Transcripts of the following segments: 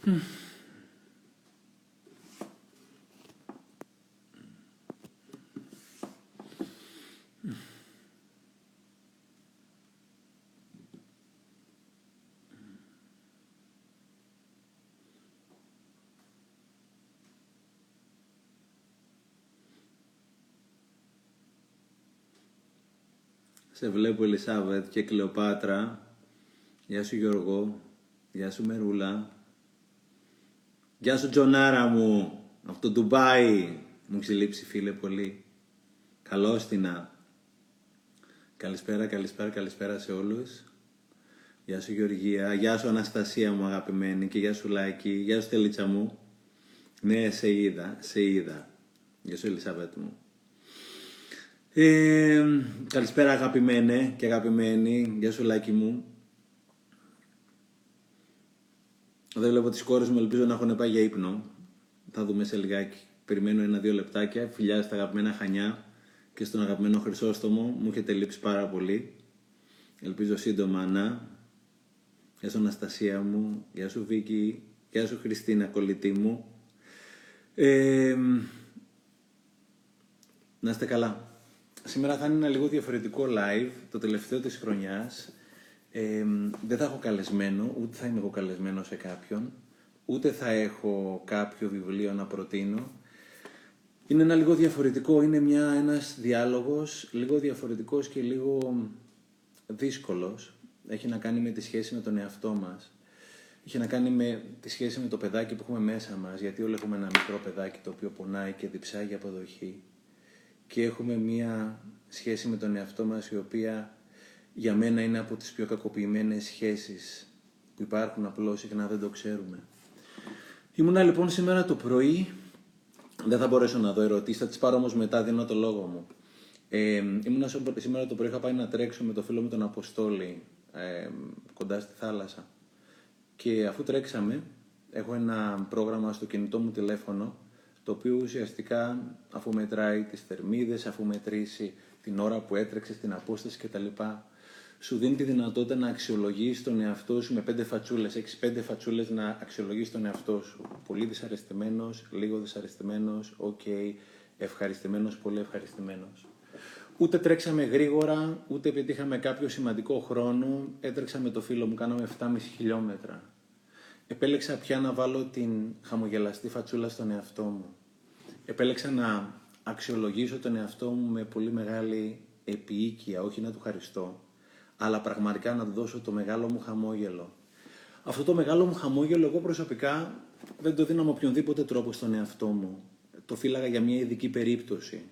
Σε βλέπω Ελισάβετ και Κλεοπάτρα. Γεια σου Γιώργο. Γεια σου Μερούλα. Γεια σου Τζονάρα μου. Από το Ντουμπάι. Μου έχει λείψει φίλε πολύ. Καλώς την Καλησπέρα, καλησπέρα, καλησπέρα σε όλους. Γεια σου Γεωργία. Γεια σου Αναστασία μου αγαπημένη. Και γεια σου Λάκη. Γεια σου Τελίτσα μου. Ναι, σε είδα, σε είδα. Γεια σου Ελισάβετ μου. Ε, καλησπέρα αγαπημένε και αγαπημένοι. Γεια σου Λάκη μου. Δεν βλέπω τις κόρες μου, ελπίζω να έχουν πάει για ύπνο. Θα δούμε σε λιγάκι. Περιμένω ένα-δύο λεπτάκια. Φιλιά στα αγαπημένα Χανιά και στον αγαπημένο Χρυσόστομο. Μου έχετε λείψει πάρα πολύ. Ελπίζω σύντομα να. Γεια σου Αναστασία μου. Γεια σου Βίκη. Γεια σου Χριστίνα κολλητή μου. Ε, να είστε καλά. Σήμερα θα είναι ένα λίγο διαφορετικό live, το τελευταίο της χρονιάς. Ε, δεν θα έχω καλεσμένο, ούτε θα είμαι εγώ καλεσμένος σε κάποιον, ούτε θα έχω κάποιο βιβλίο να προτείνω. Είναι ένα λίγο διαφορετικό, είναι μια, ένας διάλογος λίγο διαφορετικός και λίγο δύσκολος. Έχει να κάνει με τη σχέση με τον εαυτό μας. Έχει να κάνει με τη σχέση με το παιδάκι που έχουμε μέσα μας, γιατί όλοι έχουμε ένα μικρό παιδάκι το οποίο πονάει και διψάει για αποδοχή και έχουμε μία σχέση με τον εαυτό μας η οποία για μένα είναι από τις πιο κακοποιημένες σχέσεις που υπάρχουν απλώς συχνά δεν το ξέρουμε. Ήμουνα λοιπόν σήμερα το πρωί, δεν θα μπορέσω να δω ερωτήσεις, θα τις πάρω όμως μετά, δίνω το λόγο μου. Ε, ήμουνα σήμερα το πρωί, είχα πάει να τρέξω με το φίλο μου τον Αποστόλη ε, κοντά στη θάλασσα. Και αφού τρέξαμε, έχω ένα πρόγραμμα στο κινητό μου τηλέφωνο το οποίο ουσιαστικά αφού μετράει τις θερμίδες, αφού μετρήσει την ώρα που έτρεξε, την απόσταση κτλ. Σου δίνει τη δυνατότητα να αξιολογήσει τον εαυτό σου με πέντε φατσούλες. Έχεις πέντε φατσούλες να αξιολογήσει τον εαυτό σου. Πολύ δυσαρεστημένος, λίγο δυσαρεστημένος, οκ, okay, ευχαριστημένος, πολύ ευχαριστημένος. Ούτε τρέξαμε γρήγορα, ούτε πετύχαμε κάποιο σημαντικό χρόνο. Έτρεξα με το φίλο μου, κάναμε 7,5 χιλιόμετρα. Επέλεξα πια να βάλω την χαμογελαστή φατσούλα στον εαυτό μου. Επέλεξα να αξιολογήσω τον εαυτό μου με πολύ μεγάλη επιοίκεια, όχι να του χαριστώ, αλλά πραγματικά να του δώσω το μεγάλο μου χαμόγελο. Αυτό το μεγάλο μου χαμόγελο εγώ προσωπικά δεν το δίνω με οποιονδήποτε τρόπο στον εαυτό μου. Το φύλαγα για μια ειδική περίπτωση.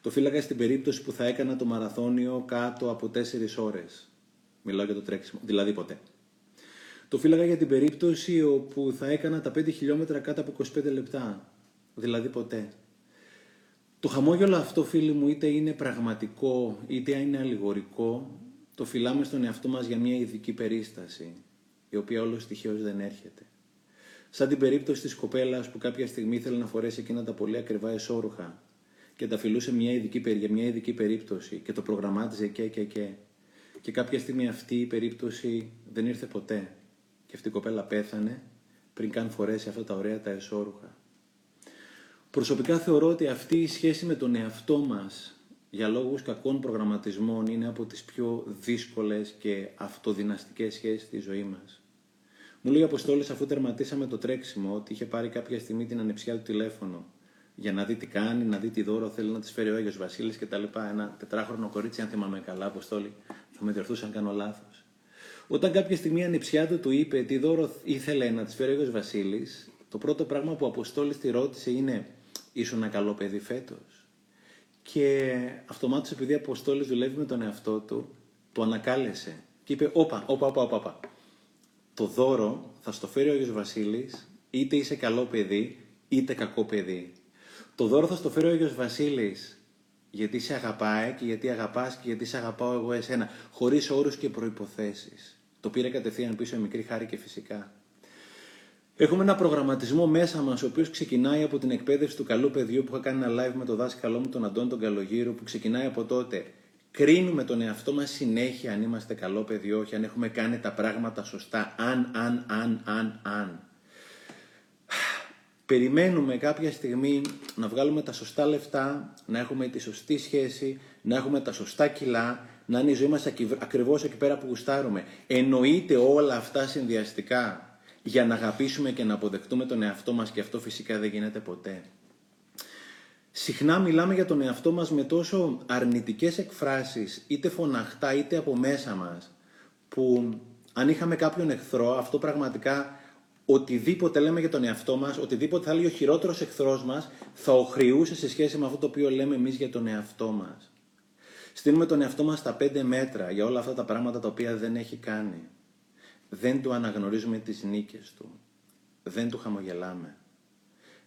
Το φύλαγα στην περίπτωση που θα έκανα το μαραθώνιο κάτω από 4 ώρες. Μιλάω για το τρέξιμο, δηλαδή ποτέ. Το φύλαγα για την περίπτωση όπου θα έκανα τα 5 χιλιόμετρα κάτω από 25 λεπτά. Δηλαδή ποτέ. Το χαμόγελο αυτό φίλοι μου είτε είναι πραγματικό είτε είναι αλληγορικό το φυλάμε στον εαυτό μας για μια ειδική περίσταση η οποία όλος τυχαίως δεν έρχεται. Σαν την περίπτωση της κοπέλας που κάποια στιγμή ήθελε να φορέσει εκείνα τα πολύ ακριβά εσώρουχα και τα φιλούσε μια ειδική, για μια ειδική περίπτωση και το προγραμμάτιζε και και και. Και κάποια στιγμή αυτή η περίπτωση δεν ήρθε ποτέ και αυτή η κοπέλα πέθανε πριν καν φορέσει αυτά τα ωραία τα εσώρουχα. Προσωπικά θεωρώ ότι αυτή η σχέση με τον εαυτό μας για λόγους κακών προγραμματισμών είναι από τις πιο δύσκολες και αυτοδυναστικές σχέσεις στη ζωή μας. Μου λέει ο Αποστόλης αφού τερματίσαμε το τρέξιμο ότι είχε πάρει κάποια στιγμή την ανεψιά του τηλέφωνο για να δει τι κάνει, να δει τι δώρο θέλει να της φέρει ο Άγιος Βασίλης και τα λοιπά. Ένα τετράχρονο κορίτσι, αν θυμάμαι καλά, Αποστόλη, θα με διορθούσε αν κάνω λάθος. Όταν κάποια στιγμή η ανιψιά του του είπε τι δώρο ήθελε να της φέρει ο Βασίλης, το πρώτο πράγμα που ο Αποστόλης τη ρώτησε είναι: Ήσουν ένα καλό παιδί φέτος; Και αυτομάτως επειδή ο Αποστόλη δουλεύει με τον εαυτό του, το ανακάλεσε και είπε: Όπα, όπα, όπα, όπα. Το δώρο θα στο φέρει ο Άγιος Βασίλης, είτε είσαι καλό παιδί, είτε κακό παιδί. Το δώρο θα στο φέρει ο Άγιος Βασίλης γιατί σε αγαπάει και γιατί αγαπάς και γιατί σε αγαπάω εγώ εσένα, χωρίς όρους και προϋποθέσεις. Το πήρε κατευθείαν πίσω η μικρή χάρη και φυσικά. Έχουμε ένα προγραμματισμό μέσα μας, ο οποίος ξεκινάει από την εκπαίδευση του καλού παιδιού που είχα κάνει ένα live με τον δάσκαλό μου, τον Αντών τον Καλογύρο, που ξεκινάει από τότε. Κρίνουμε τον εαυτό μας συνέχεια αν είμαστε καλό παιδί, όχι, αν έχουμε κάνει τα πράγματα σωστά. Αν, αν, αν, αν, αν. περιμένουμε κάποια στιγμή να βγάλουμε τα σωστά λεφτά, να έχουμε τη σωστή σχέση, να έχουμε τα σωστά κιλά, να είναι η ζωή μας ακριβώς εκεί πέρα που γουστάρουμε. Εννοείται όλα αυτά συνδυαστικά για να αγαπήσουμε και να αποδεχτούμε τον εαυτό μας και αυτό φυσικά δεν γίνεται ποτέ. Συχνά μιλάμε για τον εαυτό μας με τόσο αρνητικές εκφράσεις, είτε φωναχτά είτε από μέσα μας, που αν είχαμε κάποιον εχθρό, αυτό πραγματικά οτιδήποτε λέμε για τον εαυτό μας, οτιδήποτε θα λέει ο χειρότερος εχθρός μας, θα οχριούσε σε σχέση με αυτό το οποίο λέμε εμείς για τον εαυτό μας. Στείλουμε τον εαυτό μας στα πέντε μέτρα για όλα αυτά τα πράγματα τα οποία δεν έχει κάνει. Δεν του αναγνωρίζουμε τις νίκες του. Δεν του χαμογελάμε.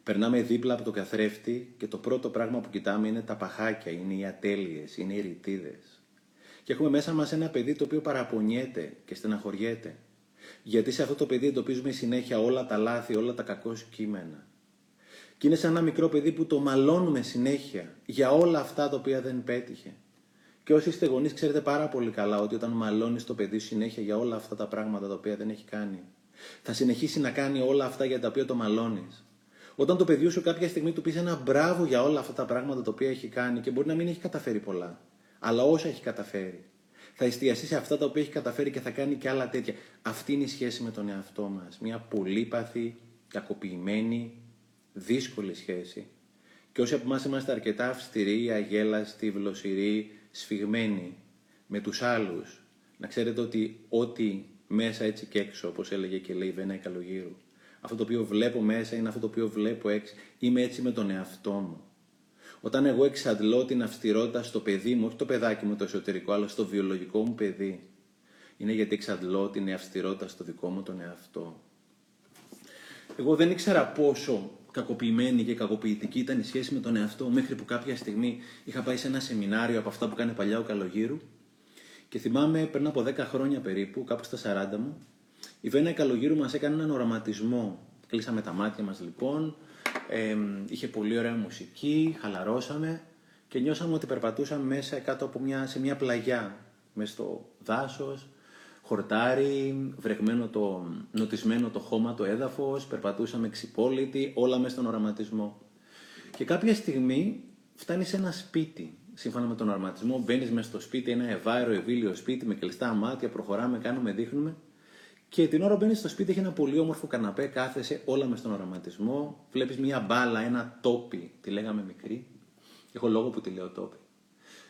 Περνάμε δίπλα από το καθρέφτη και το πρώτο πράγμα που κοιτάμε είναι τα παχάκια, είναι οι ατέλειες, είναι οι ρητίδες. Και έχουμε μέσα μας ένα παιδί το οποίο παραπονιέται και στεναχωριέται. Γιατί σε αυτό το παιδί εντοπίζουμε συνέχεια όλα τα λάθη, όλα τα κακό κείμενα. Και είναι σαν ένα μικρό παιδί που το μαλώνουμε συνέχεια για όλα αυτά τα οποία δεν πέτυχε. Και όσοι είστε γονείς, ξέρετε πάρα πολύ καλά ότι όταν μαλώνεις το παιδί συνέχεια για όλα αυτά τα πράγματα τα οποία δεν έχει κάνει, θα συνεχίσει να κάνει όλα αυτά για τα οποία το μαλώνεις. Όταν το παιδί σου κάποια στιγμή του πεις ένα μπράβο για όλα αυτά τα πράγματα τα οποία έχει κάνει και μπορεί να μην έχει καταφέρει πολλά, αλλά όσα έχει καταφέρει, θα εστιαστεί σε αυτά τα οποία έχει καταφέρει και θα κάνει και άλλα τέτοια. Αυτή είναι η σχέση με τον εαυτό μας. Μια πολύπαθη, κακοποιημένη, δύσκολη σχέση. Και όσοι από εμάς είμαστε αρκετά αυστηροί, αγέλαστοι, βλοσιροί, σφιγμένοι με τους άλλους, να ξέρετε ότι ό,τι μέσα έτσι και έξω, όπως έλεγε και λέει η Βένα Καλογύρου, αυτό το οποίο βλέπω μέσα είναι αυτό το οποίο βλέπω έξω. Είμαι έτσι με τον εαυτό μου. Όταν εγώ εξαντλώ την αυστηρότητα στο παιδί μου, όχι το παιδάκι μου το εσωτερικό, αλλά στο βιολογικό μου παιδί, είναι γιατί εξαντλώ την αυστηρότητα στο δικό μου τον εαυτό. Εγώ δεν ήξερα πόσο κακοποιημένη και κακοποιητική ήταν η σχέση με τον εαυτό μέχρι που κάποια στιγμή είχα πάει σε ένα σεμινάριο από αυτά που κάνει παλιά ο Καλογύρου και θυμάμαι πριν από 10 χρόνια περίπου, κάπου στα 40 μου, η Βένα Καλογύρου μας έκανε έναν οραματισμό. Κλείσαμε τα μάτια μας λοιπόν, ε, είχε πολύ ωραία μουσική, χαλαρώσαμε και νιώσαμε ότι περπατούσαμε μέσα κάτω από μια, σε μια πλαγιά, μέσα στο δάσος, χορτάρι, βρεγμένο το, νοτισμένο το χώμα, το έδαφος, περπατούσαμε ξυπόλυτοι, όλα μέσα στον οραματισμό. Και κάποια στιγμή φτάνεις σε ένα σπίτι, σύμφωνα με τον οραματισμό, μπαίνεις μέσα στο σπίτι, ένα ευάερο, ευήλιο σπίτι με κλειστά μάτια, προχωράμε, κάνουμε, δείχνουμε. Και την ώρα που μπαίνεις στο σπίτι έχει ένα πολύ όμορφο καναπέ, κάθεσαι όλα μες στον οραματισμό. Βλέπεις μια μπάλα, ένα τόπι, τη λέγαμε μικρή. Έχω λόγο που τη λέω τόπι.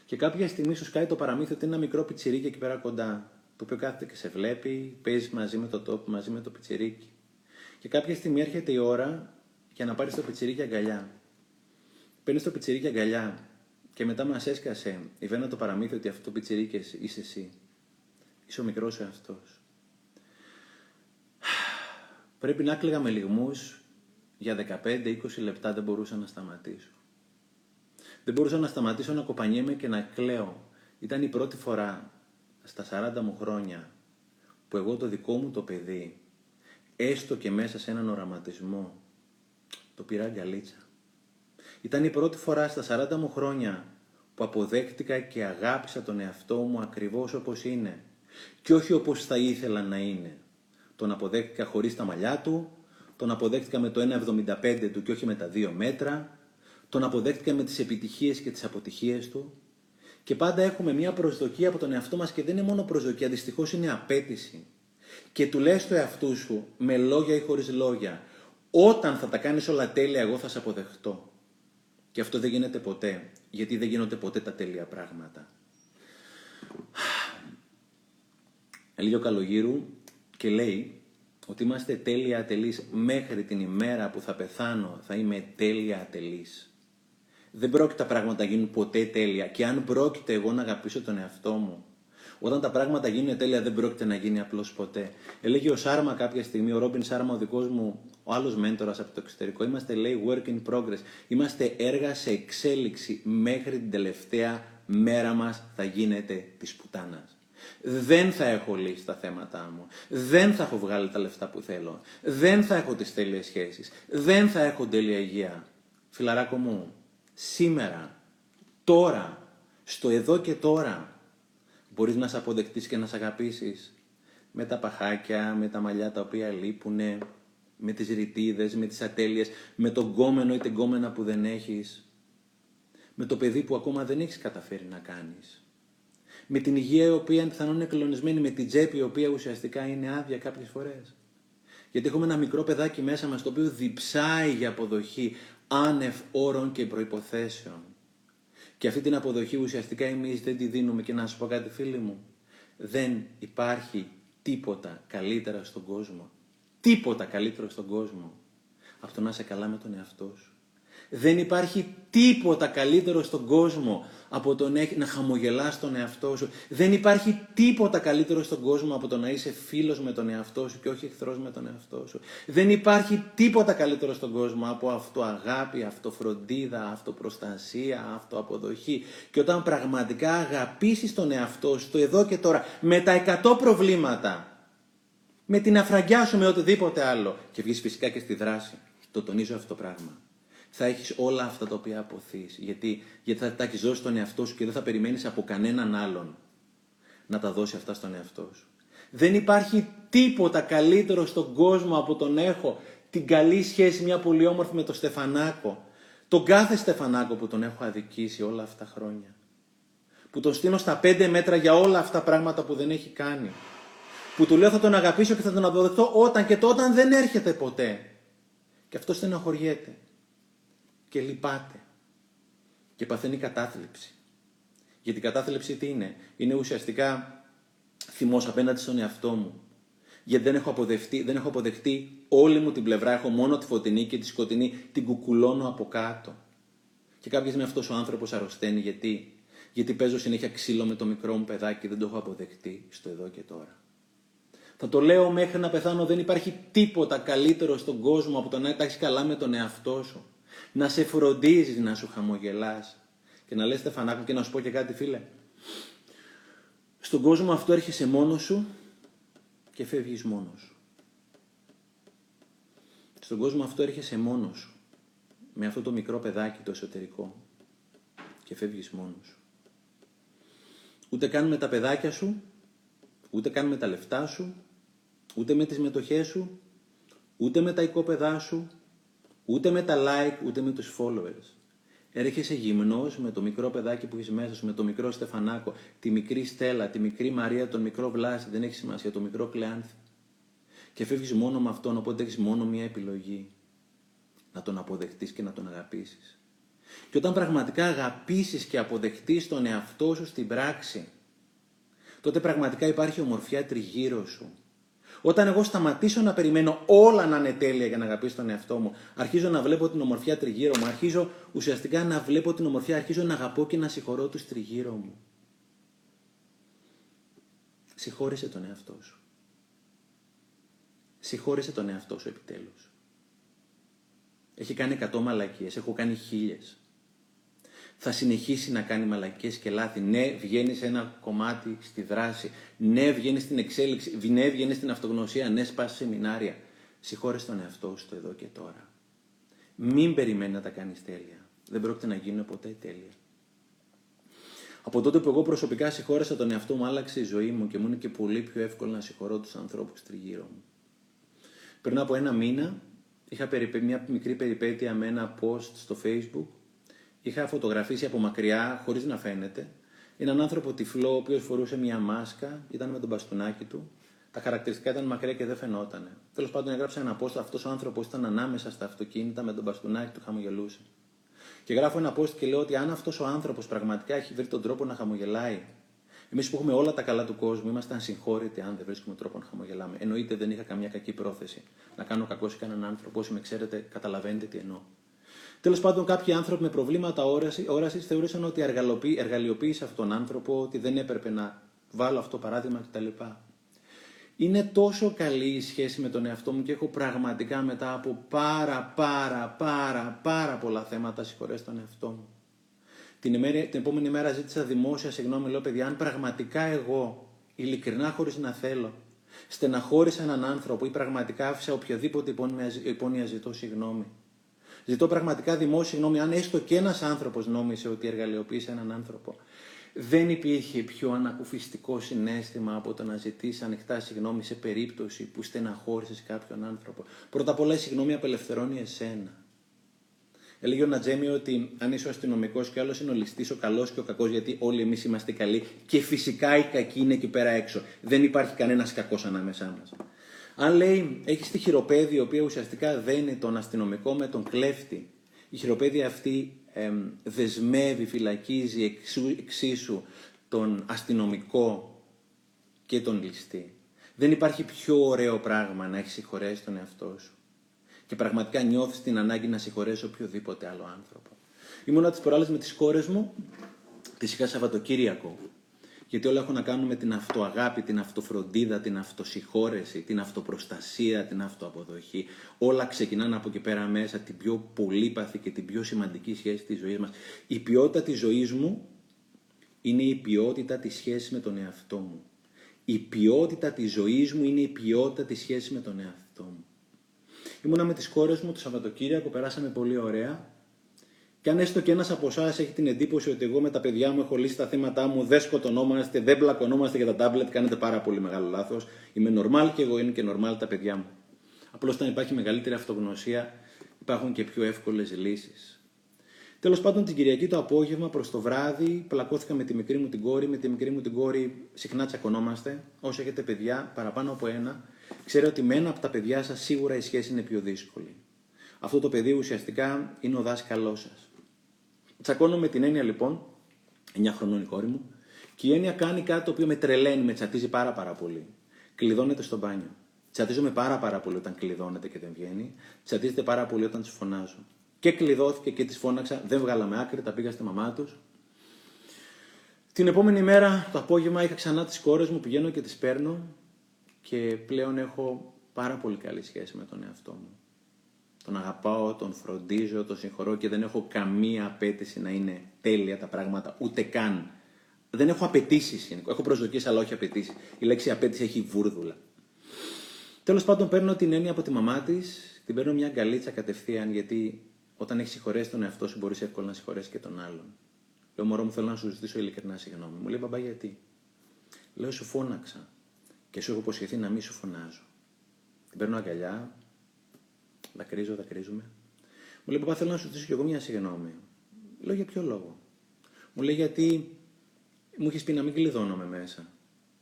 Και κάποια στιγμή σου σκάει το παραμύθι ότι είναι ένα μικρό πιτσιρίκι εκεί πέρα κοντά, το οποίο κάθεται και σε βλέπει, παίζεις μαζί με το τόπι, μαζί με το πιτσιρίκι. Και κάποια στιγμή έρχεται η ώρα για να πάρεις το πιτσιρίκι αγκαλιά. Παίρνεις το πιτσιρίκι αγκαλιά και μετά μας έσκασε η Βένα το παραμύθι ότι αυτό το πιτσιρίκι είσαι εσύ. Είσαι ο μικρός εαυτός. Πρέπει να κλαίγα με λιγμούς για 15-20 λεπτά δεν μπορούσα να σταματήσω. Δεν μπορούσα να σταματήσω να κοπανιέμαι και να κλαίω. Ήταν η πρώτη φορά στα 40 μου χρόνια που εγώ το δικό μου το παιδί, έστω και μέσα σε έναν οραματισμό, το πήρα αγκαλίτσα. Ήταν η πρώτη φορά στα 40 μου χρόνια που αποδέχτηκα και αγάπησα τον εαυτό μου ακριβώς όπως είναι και όχι όπως θα ήθελα να είναι. Τον αποδέχτηκα χωρίς τα μαλλιά του, τον αποδέχτηκα με το 1,75 του και όχι με τα 2 μέτρα, τον αποδέχτηκα με τις επιτυχίες και τις αποτυχίες του και πάντα έχουμε μια προσδοκία από τον εαυτό μας και δεν είναι μόνο προσδοκία, δυστυχώς είναι απέτηση. Και του λες το εαυτού σου με λόγια ή χωρίς λόγια, όταν θα τα κάνεις όλα τέλεια εγώ θα σε αποδεχτώ. Και αυτό δεν γίνεται ποτέ, γιατί δεν γίνονται ποτέ τα τέλεια πράγματα. Έλεγε ο Καλογύρου και λέει ότι είμαστε τέλεια ατελείς μέχρι την ημέρα που θα πεθάνω θα είμαι τέλεια ατελής. Δεν πρόκειται τα πράγματα να γίνουν ποτέ τέλεια και αν πρόκειται εγώ να αγαπήσω τον εαυτό μου όταν τα πράγματα γίνουν τέλεια δεν πρόκειται να γίνει απλώς ποτέ. Έλεγε ο Σάρμα κάποια στιγμή, ο Ρόμπιν Σάρμα, ο δικός μου, ο άλλος μέντορας από το εξωτερικό, είμαστε λέει work in progress. Είμαστε έργα σε εξέλιξη μέχρι την τελευταία μέρα μας θα γίνεται της πουτάνας. Δεν θα έχω λύσει τα θέματα μου. Δεν θα έχω βγάλει τα λεφτά που θέλω. Δεν θα έχω τις τέλειες σχέσεις. Δεν θα έχω τέλεια υγεία. Φιλαράκο μου, σήμερα, τώρα, στο εδώ και τώρα, μπορείς να σε αποδεκτείς και να σε αγαπήσεις με τα παχάκια, με τα μαλλιά τα οποία λείπουνε, Με τις ρητίδες, με τις ατέλειες, με τον κόμενο ή την κόμενα που δεν έχεις. Με το παιδί που ακόμα δεν έχεις καταφέρει να κάνεις. Με την υγεία η οποία πιθανόν είναι κλονισμένη, με την τσέπη η οποία ουσιαστικά είναι άδεια κάποιες φορές. Γιατί έχουμε ένα μικρό παιδάκι μέσα μας το οποίο διψάει για αποδοχή άνευ όρων και προϋποθέσεων. Και αυτή την αποδοχή ουσιαστικά εμείς δεν τη δίνουμε και να σου πω κάτι φίλοι μου. Δεν υπάρχει τίποτα καλύτερα στον κόσμο. Τίποτα καλύτερο στον κόσμο από το να είσαι καλά με τον εαυτό σου. Δεν υπάρχει τίποτα καλύτερο στον κόσμο από το να χαμογελάς τον εαυτό σου. Δεν υπάρχει τίποτα καλύτερο στον κόσμο από το να είσαι φίλος με τον εαυτό σου και όχι εχθρός με τον εαυτό σου. Δεν υπάρχει τίποτα καλύτερο στον κόσμο από αυτοαγάπη, αυτοφροντίδα, αυτοπροστασία, αυτοαποδοχή. Και όταν πραγματικά αγαπήσεις τον εαυτό σου, το εδώ και τώρα, με τα 100 προβλήματα, με την αφραγκιά σου, με οτιδήποτε άλλο, και βγεις φυσικά και στη δράση, το τονίζω αυτό το πράγμα θα έχεις όλα αυτά τα οποία αποθείς. Γιατί, γιατί θα τα έχεις δώσει στον εαυτό σου και δεν θα περιμένεις από κανέναν άλλον να τα δώσει αυτά στον εαυτό σου. Δεν υπάρχει τίποτα καλύτερο στον κόσμο από τον έχω την καλή σχέση μια πολύ όμορφη με τον Στεφανάκο. Τον κάθε Στεφανάκο που τον έχω αδικήσει όλα αυτά τα χρόνια. Που τον στείλω στα πέντε μέτρα για όλα αυτά τα πράγματα που δεν έχει κάνει. Που του λέω θα τον αγαπήσω και θα τον αποδεχτώ όταν και τότε δεν έρχεται ποτέ. Και αυτός στενοχωριέται και λυπάται και παθαίνει κατάθλιψη. Γιατί η κατάθλιψη τι είναι; Είναι ουσιαστικά θυμός απέναντι στον εαυτό μου. Γιατί δεν έχω, αποδεχτεί, δεν έχω αποδεχτεί όλη μου την πλευρά. Έχω μόνο τη φωτεινή και τη σκοτεινή. Την κουκουλώνω από κάτω. Και κάποια στιγμή αυτός ο άνθρωπος αρρωσταίνει. Γιατί; Γιατί παίζω συνέχεια ξύλο με το μικρό μου παιδάκι και δεν το έχω αποδεχτεί στο εδώ και τώρα. Θα το λέω μέχρι να πεθάνω. Δεν υπάρχει τίποτα καλύτερο στον κόσμο από το να έχεις καλά με τον εαυτό σου να σε φροντίζεις, να σου χαμογελάς. Και να λες Στεφανάκου και να σου πω και κάτι φίλε. Στον κόσμο αυτό έρχεσαι μόνος σου και φεύγεις μόνος σου. Στον κόσμο αυτό έρχεσαι μόνος σου. Με αυτό το μικρό παιδάκι το εσωτερικό. Και φεύγεις μόνος σου. Ούτε καν με τα παιδάκια σου, ούτε καν με τα λεφτά σου, ούτε με τις μετοχές σου, ούτε με τα οικόπεδά σου, Ούτε με τα like, ούτε με τους followers. Έρχεσαι γυμνός με το μικρό παιδάκι που έχεις μέσα σου, με το μικρό Στεφανάκο, τη μικρή Στέλλα, τη μικρή Μαρία, τον μικρό Βλάση, δεν έχει σημασία, το μικρό Κλεάνθη. Και φεύγεις μόνο με αυτόν, οπότε έχεις μόνο μία επιλογή. Να τον αποδεχτείς και να τον αγαπήσεις. Και όταν πραγματικά αγαπήσεις και αποδεχτείς τον εαυτό σου στην πράξη, τότε πραγματικά υπάρχει ομορφιά τριγύρω σου. Όταν εγώ σταματήσω να περιμένω όλα να είναι τέλεια για να αγαπήσω τον εαυτό μου, αρχίζω να βλέπω την ομορφιά τριγύρω μου, αρχίζω ουσιαστικά να βλέπω την ομορφιά, αρχίζω να αγαπώ και να συγχωρώ τους τριγύρω μου. Συγχώρησε τον εαυτό σου. Συγχώρησε τον εαυτό σου επιτέλους. Έχει κάνει 100 μαλακίες, έχω κάνει χίλιες θα συνεχίσει να κάνει μαλακίες και λάθη. Ναι, βγαίνει σε ένα κομμάτι στη δράση. Ναι, βγαίνει στην εξέλιξη. Ναι, βγαίνει στην αυτογνωσία. Ναι, σπάσει σεμινάρια. Συγχώρες τον εαυτό σου το εδώ και τώρα. Μην περιμένεις να τα κάνεις τέλεια. Δεν πρόκειται να γίνουν ποτέ τέλεια. Από τότε που εγώ προσωπικά συγχώρεσα τον εαυτό μου, άλλαξε η ζωή μου και μου είναι και πολύ πιο εύκολο να συγχωρώ τους ανθρώπους τριγύρω μου. Πριν από ένα μήνα είχα μια μικρή περιπέτεια με ένα post στο facebook είχα φωτογραφίσει από μακριά, χωρίς να φαίνεται, έναν άνθρωπο τυφλό, ο οποίος φορούσε μια μάσκα, ήταν με τον μπαστούνάκι του. Τα χαρακτηριστικά ήταν μακριά και δεν φαινόταν. Τέλος πάντων, έγραψα ένα post. Αυτός ο άνθρωπος ήταν ανάμεσα στα αυτοκίνητα με τον μπαστούνάκι του, χαμογελούσε. Και γράφω ένα post και λέω ότι αν αυτός ο άνθρωπος πραγματικά έχει βρει τον τρόπο να χαμογελάει, εμείς που έχουμε όλα τα καλά του κόσμου, είμαστε ασυγχώρητοι αν δεν βρίσκουμε τρόπο να χαμογελάμε. Εννοείται δεν είχα καμιά κακή πρόθεση να κάνω κακό σε κανέναν άνθρωπο. Όσοι με ξέρετε, καταλαβαίνετε τι εννοώ. Τέλος πάντων, κάποιοι άνθρωποι με προβλήματα όρασης θεωρούσαν ότι εργαλειοποίησε αυτόν τον άνθρωπο, ότι δεν έπρεπε να βάλω αυτό το παράδειγμα κτλ. Είναι τόσο καλή η σχέση με τον εαυτό μου και έχω πραγματικά μετά από πάρα πάρα πάρα πάρα πολλά θέματα συγχωρέσει τον εαυτό μου. Την, ημέρα, την επόμενη μέρα ζήτησα δημόσια συγγνώμη, λέω παιδιά, αν πραγματικά εγώ, ειλικρινά χωρίς να θέλω, στεναχώρησα έναν άνθρωπο ή πραγματικά άφησα οποιαδήποτε υπόνοια ζητώ συγγνώμη. Ζητώ πραγματικά δημόσια συγγνώμη αν έστω και ένας άνθρωπος νόμισε ότι εργαλειοποίησε έναν άνθρωπο. Δεν υπήρχε πιο ανακουφιστικό συνέστημα από το να ζητήσει ανοιχτά συγγνώμη σε περίπτωση που στεναχώρησες κάποιον άνθρωπο. Πρώτα απ' όλα η συγγνώμη απελευθερώνει εσένα. Έλεγε ο Νατζέμι ότι αν είσαι ο αστυνομικός και άλλος είναι ο ληστής, ο καλός και ο κακός, γιατί όλοι εμείς είμαστε καλοί και φυσικά οι κακοί είναι εκεί πέρα έξω. Δεν υπάρχει κανένας κακός ανάμεσά μας. Αν λέει, έχεις τη χειροπέδη, η οποία ουσιαστικά δένει τον αστυνομικό με τον κλέφτη, η χειροπέδη αυτή δεσμεύει, φυλακίζει εξου, εξίσου τον αστυνομικό και τον ληστή. Δεν υπάρχει πιο ωραίο πράγμα να έχεις συγχωρέσει τον εαυτό σου. Και πραγματικά νιώθεις την ανάγκη να συγχωρέσει οποιοδήποτε άλλο άνθρωπο. Ήμουνα τις προάλλες με τις κόρες μου, τις είχα Σαββατοκύριακο. Γιατί όλα έχουν να κάνουν με την αυτοαγάπη, την αυτοφροντίδα, την αυτοσυγχώρεση, την αυτοπροστασία, την αυτοαποδοχή. Όλα ξεκινάνε από εκεί πέρα μέσα, την πιο πολύπαθη και την πιο σημαντική σχέση της ζωής μας. Η ποιότητα της ζωής μου είναι η ποιότητα της σχέσης με τον εαυτό μου. Η ποιότητα της ζωής μου είναι η ποιότητα της σχέσης με τον εαυτό μου. Ήμουνα με τις κόρες μου το Σαββατοκύριακο, περάσαμε πολύ ωραία και αν έστω και ένας από εσάς έχει την εντύπωση ότι εγώ με τα παιδιά μου έχω λύσει τα θέματα μου, δεν σκοτωνόμαστε, δεν πλακωνόμαστε για τα τάμπλετ, κάνετε πάρα πολύ μεγάλο λάθος. Είμαι normal και εγώ είναι και normal τα παιδιά μου. Απλώς όταν υπάρχει μεγαλύτερη αυτογνωσία, υπάρχουν και πιο εύκολες λύσεις. Τέλος πάντων, την Κυριακή το απόγευμα προς το βράδυ, πλακώθηκα με τη μικρή μου την κόρη. Με τη μικρή μου την κόρη συχνά τσακωνόμαστε. Όσο έχετε παιδιά, παραπάνω από ένα, ξέρετε ότι με ένα από τα παιδιά σας σίγουρα η σχέση είναι πιο δύσκολη. Αυτό το παιδί ουσιαστικά είναι ο δάσκαλός σας. Τσακώνω με την έννοια λοιπόν, 9 χρονών η κόρη μου, και η έννοια κάνει κάτι το οποίο με τρελαίνει, με τσατίζει πάρα πάρα πολύ. Κλειδώνεται στο μπάνιο. Τσατίζομαι πάρα πάρα πολύ όταν κλειδώνεται και δεν βγαίνει. Τσατίζεται πάρα πολύ όταν της φωνάζω. Και κλειδώθηκε και της φώναξα, δεν βγάλαμε άκρη, τα πήγα στη μαμά τους. Την επόμενη μέρα, το απόγευμα, είχα ξανά τις κόρες μου, πηγαίνω και τις παίρνω και πλέον έχω πάρα πολύ καλή σχέση με τον εαυτό μου. Τον αγαπάω, τον φροντίζω, τον συγχωρώ και δεν έχω καμία απέτηση να είναι τέλεια τα πράγματα, ούτε καν. Δεν έχω απαιτήσεις. Έχω προσδοκίες, αλλά όχι απαιτήσεις. Η λέξη απέτηση έχει βούρδουλα. Τέλος πάντων, παίρνω την έννοια από τη μαμά της, την παίρνω μια γκαλίτσα κατευθείαν, γιατί όταν έχεις συγχωρέσει τον εαυτό σου, μπορείς εύκολα να συγχωρέσεις και τον άλλον. Λέω, Μωρό μου, θέλω να σου ζητήσω ειλικρινά συγγνώμη. Μου λέει, Μπαμπά, γιατί; Λέω, Σου φώναξα και σου έχω υποσχεθεί να μην σου φωνάζω. Την παίρνω αγκαλιά, Δακρύζω, δακρύζουμε. Μου λέει, Παπά, θέλω να σου ζητήσω κι εγώ μια συγγνώμη. Λέω, Για ποιο λόγο. Μου λέει, Γιατί μου έχεις πει να μην κλειδώνομαι μέσα.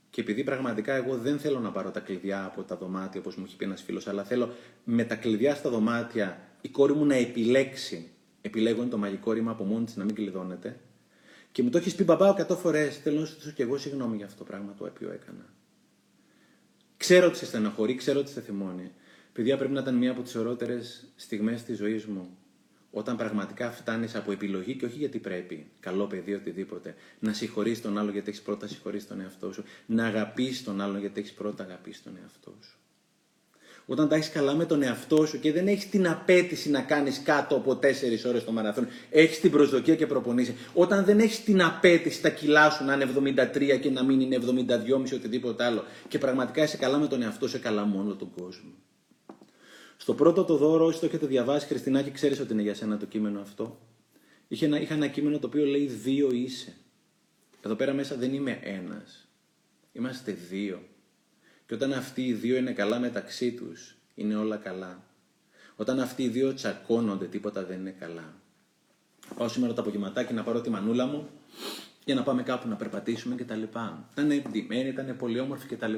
Και επειδή πραγματικά εγώ δεν θέλω να πάρω τα κλειδιά από τα δωμάτια, όπως μου έχει πει ένας φίλος, αλλά θέλω με τα κλειδιά στα δωμάτια η κόρη μου να επιλέξει. Επιλέγω το μαγικό ρήμα από μόνη της να μην κλειδώνεται. Και μου το έχεις πει μπαμπά 100 φορές. Θέλω να σου ζητήσω κι εγώ συγγνώμη για αυτό το πράγμα το οποίο έκανα. Ξέρω ότι σε στεναχωρεί, ξέρω ότι σε θυμώνει. Παιδιά, πρέπει να ήταν μία από τις ωραιότερε στιγμές της ζωής μου. Όταν πραγματικά φτάνεις από επιλογή και όχι γιατί πρέπει, καλό παιδί, οτιδήποτε, να συγχωρείς τον άλλο γιατί έχεις πρώτα συγχωρήσει τον εαυτό σου, να αγαπήσει τον άλλο γιατί έχεις πρώτα αγαπήσει τον εαυτό σου. Όταν τα έχεις καλά με τον εαυτό σου και δεν έχεις την απέτηση να κάνεις κάτω από 4 ώρες το μαραθώνιο, έχεις την προσδοκία και προπονείσαι. Όταν δεν έχεις την απέτηση τα κιλά σου να είναι 73 και να μην είναι 72,5 οτιδήποτε άλλο και πραγματικά είσαι καλά με τον εαυτό σου, καλά μόνο τον κόσμο. Στο πρώτο το δώρο, όσοι το έχετε διαβάσει, Χριστινάκη, ξέρεις ότι είναι για σένα το κείμενο αυτό; Είχε ένα, είχα ένα κείμενο το οποίο λέει δύο είσαι. Εδώ πέρα μέσα δεν είμαι ένας. Είμαστε δύο. Και όταν αυτοί οι δύο είναι καλά μεταξύ τους, είναι όλα καλά. Όταν αυτοί οι δύο τσακώνονται, τίποτα δεν είναι καλά. Πάω σήμερα το απογευματάκι να πάρω τη μανούλα μου για να πάμε κάπου να περπατήσουμε κτλ. Ήταν εντυμένη, ήταν πολύ όμορφη κτλ.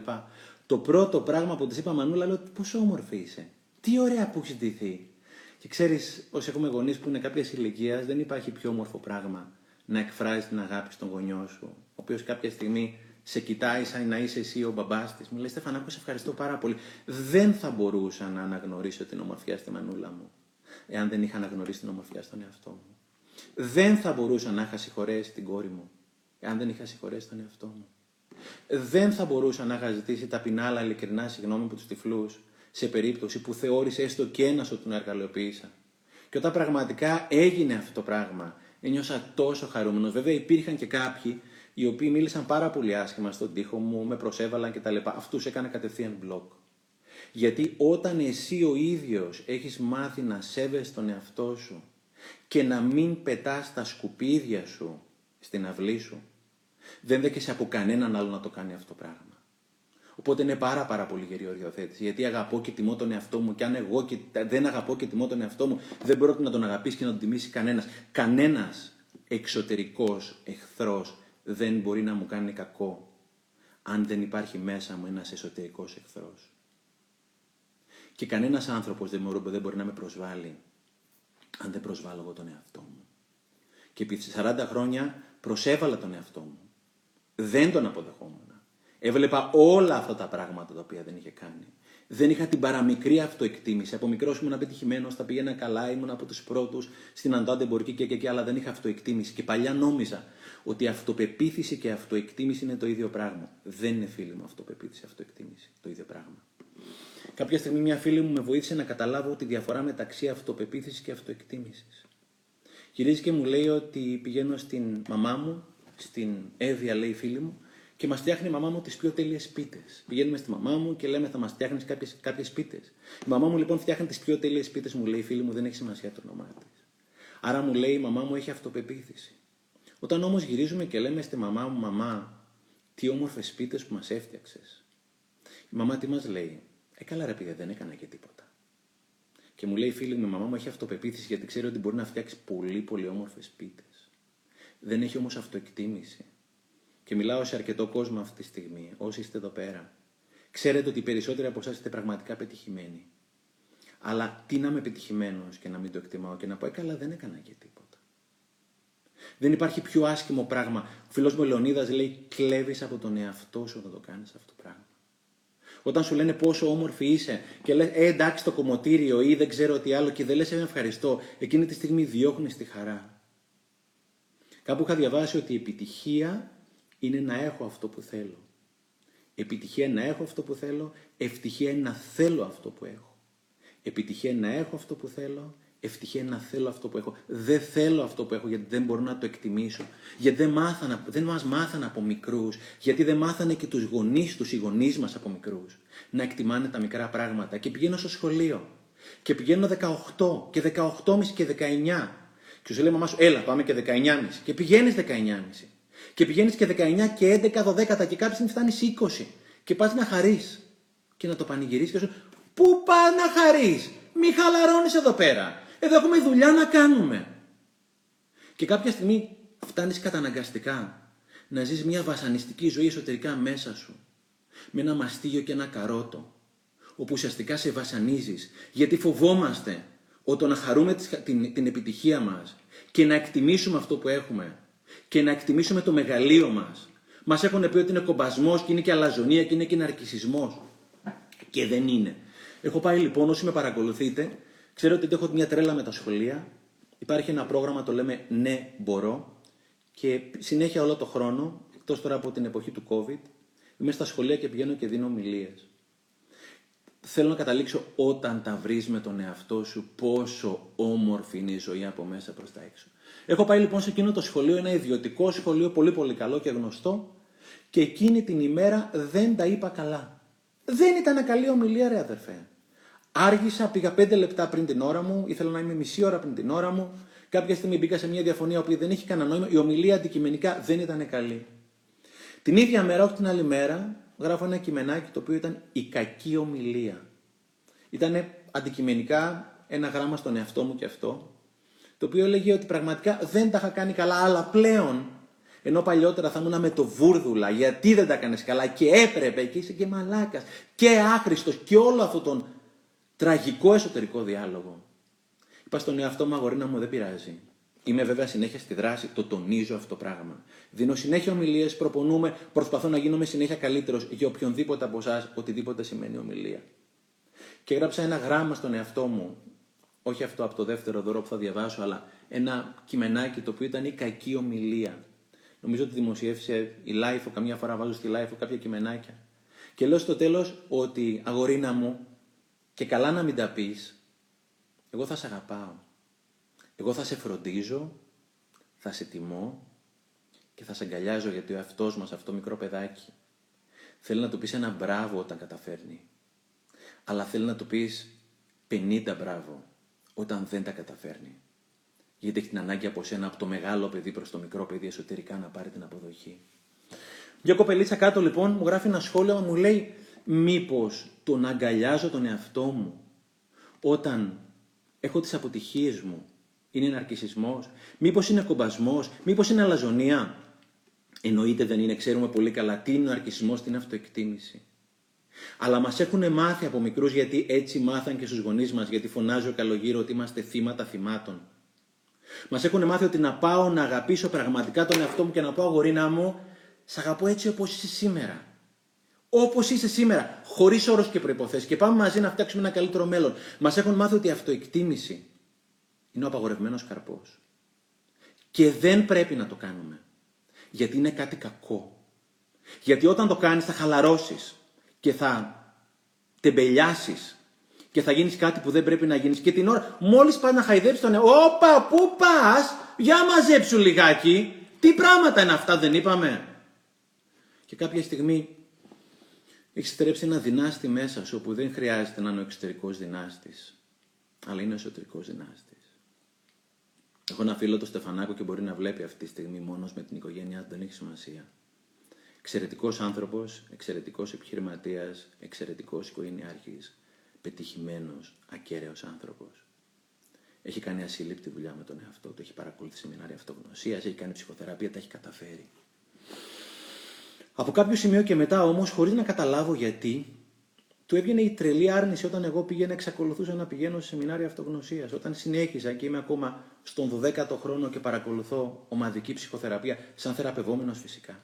Το πρώτο πράγμα που της είπα Μανούλα, λέω πόσο όμορφη είσαι. Τι ωραία που έχεις ντυθεί. Και ξέρεις, όσοι έχουμε γονείς που είναι κάποιας ηλικίας, δεν υπάρχει πιο όμορφο πράγμα να εκφράζεις την αγάπη στον γονιό σου, ο οποίος κάποια στιγμή σε κοιτάει σαν να είσαι εσύ ο μπαμπάς της. Μου λέει Στεφανάκο, σε ευχαριστώ πάρα πολύ. Δεν θα μπορούσα να αναγνωρίσω την ομορφιά στη μανούλα μου, εάν δεν είχα αναγνωρίσει την ομορφιά στον εαυτό μου. Δεν θα μπορούσα να είχα συγχωρέσει την κόρη μου, εάν δεν είχα συγχωρέσει τον εαυτό μου. Δεν θα μπορούσα να είχα ζητήσει ταπεινά αλλά ειλικρινά συγγνώμη από τους τυφλούς, σε περίπτωση που θεώρησε έστω και ένας ότι τον εργαλειοποίησα. Και όταν πραγματικά έγινε αυτό το πράγμα, ένιωσα τόσο χαρούμενος. Βέβαια, υπήρχαν και κάποιοι οι οποίοι μίλησαν πάρα πολύ άσχημα στον τοίχο μου, με προσέβαλαν κτλ. Αυτούς έκανα κατευθείαν μπλοκ. Γιατί όταν εσύ ο ίδιος έχεις μάθει να σέβεσαι τον εαυτό σου και να μην πετάς τα σκουπίδια σου στην αυλή σου, Δεν δέχεσαι από κανέναν άλλο να το κάνει αυτό το πράγμα. Οπότε είναι πάρα πάρα πολύ γερή οριοθέτηση. Γιατί αγαπώ και τιμώ τον εαυτό μου, και αν εγώ και δεν αγαπώ και τιμώ τον εαυτό μου, δεν μπορεί να τον αγαπήσει και να τον τιμήσει κανένας. Κανένας εξωτερικός εχθρός δεν μπορεί να μου κάνει κακό αν δεν υπάρχει μέσα μου ένας εσωτερικός εχθρός. Και κανένας άνθρωπος δεν μπορεί, δεν μπορεί να με προσβάλλει αν δεν προσβάλλω εγώ τον εαυτό μου. Και επί 40 χρόνια προσέβαλα τον εαυτό μου. Δεν τον αποδεχόμουν. Έβλεπα όλα αυτά τα πράγματα τα οποία δεν είχε κάνει. Δεν είχα την παραμικρή αυτοεκτίμηση. Από μικρό ήμουν απετυχημένος, τα πήγαινα καλά, ήμουν από τους πρώτους στην αντάντεμπορική και, και, και, αλλά δεν είχα αυτοεκτίμηση. Και παλιά νόμιζα ότι αυτοπεποίθηση και αυτοεκτίμηση είναι το ίδιο πράγμα. Δεν είναι φίλη μου αυτοπεποίθηση, αυτοεκτίμηση. Το ίδιο πράγμα. Κάποια στιγμή μια φίλη μου με βοήθησε να καταλάβω τη διαφορά μεταξύ αυτοπεποίθησης και αυτοεκτίμησης. Γυρίζει και μου λέει ότι πηγαίνω στην μαμά μου, στην Εύβοια λέει φίλη μου, και μας φτιάχνει η μαμά μου τις πιο τέλειες πίτες. Πηγαίνουμε στη μαμά μου και λέμε θα μας φτιάχνεις κάποιες πίτες. Η μαμά μου λοιπόν φτιάχνει τις πιο τέλειες πίτες, μου λέει φίλη μου, δεν έχει σημασία το όνομά της. Άρα μου λέει η μαμά μου έχει αυτοπεποίθηση. Όταν όμως γυρίζουμε και λέμε στη μαμά μου, μαμά, τι όμορφες πίτες που μας έφτιαξες. Η μαμά τι μας λέει, Ε, καλά ρε πήγε, δεν έκανα και τίποτα. Και μου λέει φίλη μου, η μαμά μου έχει αυτοπεποίθηση γιατί ξέρει ότι μπορεί να φτιάξει πολύ πολύ όμορφες πίτες. Δεν έχει όμως αυτοεκτίμηση. Και μιλάω σε αρκετό κόσμο αυτή τη στιγμή, όσοι είστε εδώ πέρα. Ξέρετε ότι οι περισσότεροι από εσάς είστε πραγματικά πετυχημένοι. Αλλά τι να είμαι πετυχημένος και να μην το εκτιμάω και να πω, Ε, καλά, δεν έκανα και τίποτα. Δεν υπάρχει πιο άσχημο πράγμα. Ο φίλος μου Λεωνίδας λέει: Κλέβεις από τον εαυτό σου όταν το κάνεις αυτό το πράγμα. Όταν σου λένε πόσο όμορφη είσαι και λες: Ε, εντάξει, το κομμωτήριο ή δεν ξέρω τι άλλο και δεν λες: Ε, ευχαριστώ, εκείνη τη στιγμή διώχνεις τη χαρά. Κάπου είχα διαβάσει ότι η επιτυχία είναι να έχω αυτό που θέλω. Επιτυχία είναι να έχω αυτό που θέλω, ευτυχία είναι να θέλω αυτό που έχω. Επιτυχία είναι να έχω αυτό που θέλω, ευτυχία είναι να θέλω αυτό που έχω. Δεν θέλω αυτό που έχω γιατί δεν μπορώ να το εκτιμήσω. Γιατί δεν, μάθανα, δεν μας μάθανε από μικρούς, γιατί δεν μάθανε και τους γονείς τους, οι γονείς μας από μικρούς, να εκτιμάνε τα μικρά πράγματα. Και πηγαίνω στο σχολείο και πηγαίνω 18 και 18,5 και 19 και σου λέει μαμά σου, έλα πάμε και 19,5 και πηγαίνεις 19,5 και πηγαίνεις και 19 και 11, 12 και κάποια στιγμή φτάνεις 20 και πας να χαρείς και να το πανηγυρίσεις και σου Πού πας να χαρείς, μη χαλαρώνεις εδώ πέρα. Εδώ έχουμε δουλειά να κάνουμε. Και κάποια στιγμή φτάνεις καταναγκαστικά να ζεις μια βασανιστική ζωή εσωτερικά μέσα σου. Με ένα μαστίγιο και ένα καρότο. Όπου ουσιαστικά σε βασανίζεις. Γιατί φοβόμαστε ότι να χαρούμε την, την επιτυχία μας και να εκτιμήσουμε αυτό που έχουμε και να εκτιμήσουμε το μεγαλείο μας. Μας έχουν πει ότι είναι κομπασμός και είναι και αλαζονία και είναι και ναρκισισμός. Και δεν είναι. Έχω πάει λοιπόν, όσοι με παρακολουθείτε, ξέρω ότι έχω μια τρέλα με τα σχολεία. Υπάρχει ένα πρόγραμμα, το λέμε Ναι, μπορώ. Και συνέχεια όλο το χρόνο, εκτός τώρα από την εποχή του COVID, είμαι στα σχολεία και πηγαίνω και δίνω ομιλίες. Θέλω να καταλήξω όταν τα βρεις με τον εαυτό σου πόσο όμορφη είναι η ζωή από μέσα προς τα έξω. Έχω πάει λοιπόν σε εκείνο το σχολείο, ένα ιδιωτικό σχολείο, πολύ πολύ καλό και γνωστό και εκείνη την ημέρα δεν τα είπα καλά. Δεν ήταν καλή ομιλία ρε αδερφέ. Άργησα, πήγα πέντε λεπτά πριν την ώρα μου, ήθελα να είμαι μισή ώρα πριν την ώρα μου. Κάποια στιγμή μπήκα σε μια διαφωνία που δεν έχει κανένα νόημα. Η ομιλία αντικειμενικά δεν ήταν καλή. Την ίδια μέρα, όχι την άλλη μέρα, γράφω ένα κειμενάκι το οποίο ήταν η κακή ομιλία. Ήταν αντικειμενικά ένα γράμμα στον εαυτό μου και αυτό το οποίο έλεγε ότι πραγματικά δεν τα είχα κάνει καλά, αλλά πλέον, ενώ παλιότερα θα ήμουν με το βούρδουλα, γιατί δεν τα κάνει καλά και έπρεπε και είσαι και μαλάκας και άχρηστος και όλο αυτόν τον τραγικό εσωτερικό διάλογο. Είπα στον εαυτό μου, αγορίνα μου, δεν πειράζει. Είμαι βέβαια συνέχεια στη δράση, το τονίζω αυτό το πράγμα. Δίνω συνέχεια ομιλίες, προπονούμε, προσπαθώ να γίνομαι συνέχεια καλύτερος για οποιονδήποτε από εσάς, οτιδήποτε σημαίνει ομιλία. Και έγραψα ένα γράμμα στον εαυτό μου όχι αυτό από το δεύτερο δώρο που θα διαβάσω, αλλά ένα κειμενάκι το οποίο ήταν η κακή ομιλία. Νομίζω ότι δημοσιεύσε η LiFO, καμιά φορά βάζω στη LiFO κάποια κειμενάκια. Και λέω στο τέλος ότι αγορίνα μου, και καλά να μην τα πεις, εγώ θα σε αγαπάω. Εγώ θα σε φροντίζω, θα σε τιμώ και θα σε αγκαλιάζω γιατί ο εαυτός μας, αυτό μικρό παιδάκι, θέλει να του πεις ένα μπράβο όταν καταφέρνει. Αλλά θέλει να του πεις 50 μπράβο όταν δεν τα καταφέρνει. Γιατί έχει την ανάγκη από σένα, από το μεγάλο παιδί προς το μικρό παιδί εσωτερικά να πάρει την αποδοχή. Μια κοπελίτσα κάτω λοιπόν μου γράφει ένα σχόλιο, μου λέει μήπως τον αγκαλιάζω τον εαυτό μου όταν έχω τις αποτυχίες μου. Είναι ναρκισισμός, μήπως είναι κομπασμός, μήπως είναι αλαζονία. Εννοείται δεν είναι, ξέρουμε πολύ καλά τι είναι ο ναρκισισμός, τι είναι αυτοεκτίμηση. Αλλά μας έχουν μάθει από μικρούς, γιατί έτσι μάθαν και στους γονείς μας, γιατί φωνάζει ο καλογύρο ότι είμαστε θύματα θυμάτων. Μας έχουν μάθει ότι να πάω να αγαπήσω πραγματικά τον εαυτό μου και να πω αγορίνα μου, σ' αγαπώ έτσι όπως είσαι σήμερα. Όπως είσαι σήμερα, χωρίς όρου και προποθέσει. Και πάμε μαζί να φτιάξουμε ένα καλύτερο μέλλον. Μας έχουν μάθει ότι η αυτοεκτίμηση είναι ο απαγορευμένος καρπός. Και δεν πρέπει να το κάνουμε. Γιατί είναι κάτι κακό. Γιατί όταν το κάνεις θα χαλαρώσεις και θα τεμπελιάσεις και θα γίνεις κάτι που δεν πρέπει να γίνεις. Και την ώρα, μόλις πας να χαϊδέψεις τον εαυτό, Όπα, πού πας, για μαζέψου λιγάκι. Τι πράγματα είναι αυτά, δεν είπαμε. Και κάποια στιγμή έχεις στρέψει ένα δυνάστη μέσα σου, όπου δεν χρειάζεται να είναι ο εξωτερικός δυνάστης, αλλά είναι ο εσωτερικός δυνάστης. Έχω ένα φίλο το Στεφανάκο και μπορεί να βλέπει αυτή τη στιγμή μόνος με την οικογένειά του, δεν έχει σημασία. Εξαιρετικός άνθρωπος, εξαιρετικός επιχειρηματίας, εξαιρετικός οικογενειάρχης, πετυχημένος, ακέραιος άνθρωπος. Έχει κάνει ασύλληπτη δουλειά με τον εαυτό του, έχει παρακολουθήσει σεμινάρια αυτογνωσίας, έχει κάνει ψυχοθεραπεία, τα έχει καταφέρει. Από κάποιο σημείο και μετά όμως, χωρίς να καταλάβω γιατί, του έβγαινε η τρελή άρνηση όταν εγώ πήγαινα, εξακολουθούσα να πηγαίνω σε σεμινάρια αυτογνωσίας. Όταν συνέχιζα και είμαι ακόμα στον 12ο χρόνο και παρακολουθώ ομαδική ψυχοθεραπεία, σαν θεραπευόμενος φυσικά.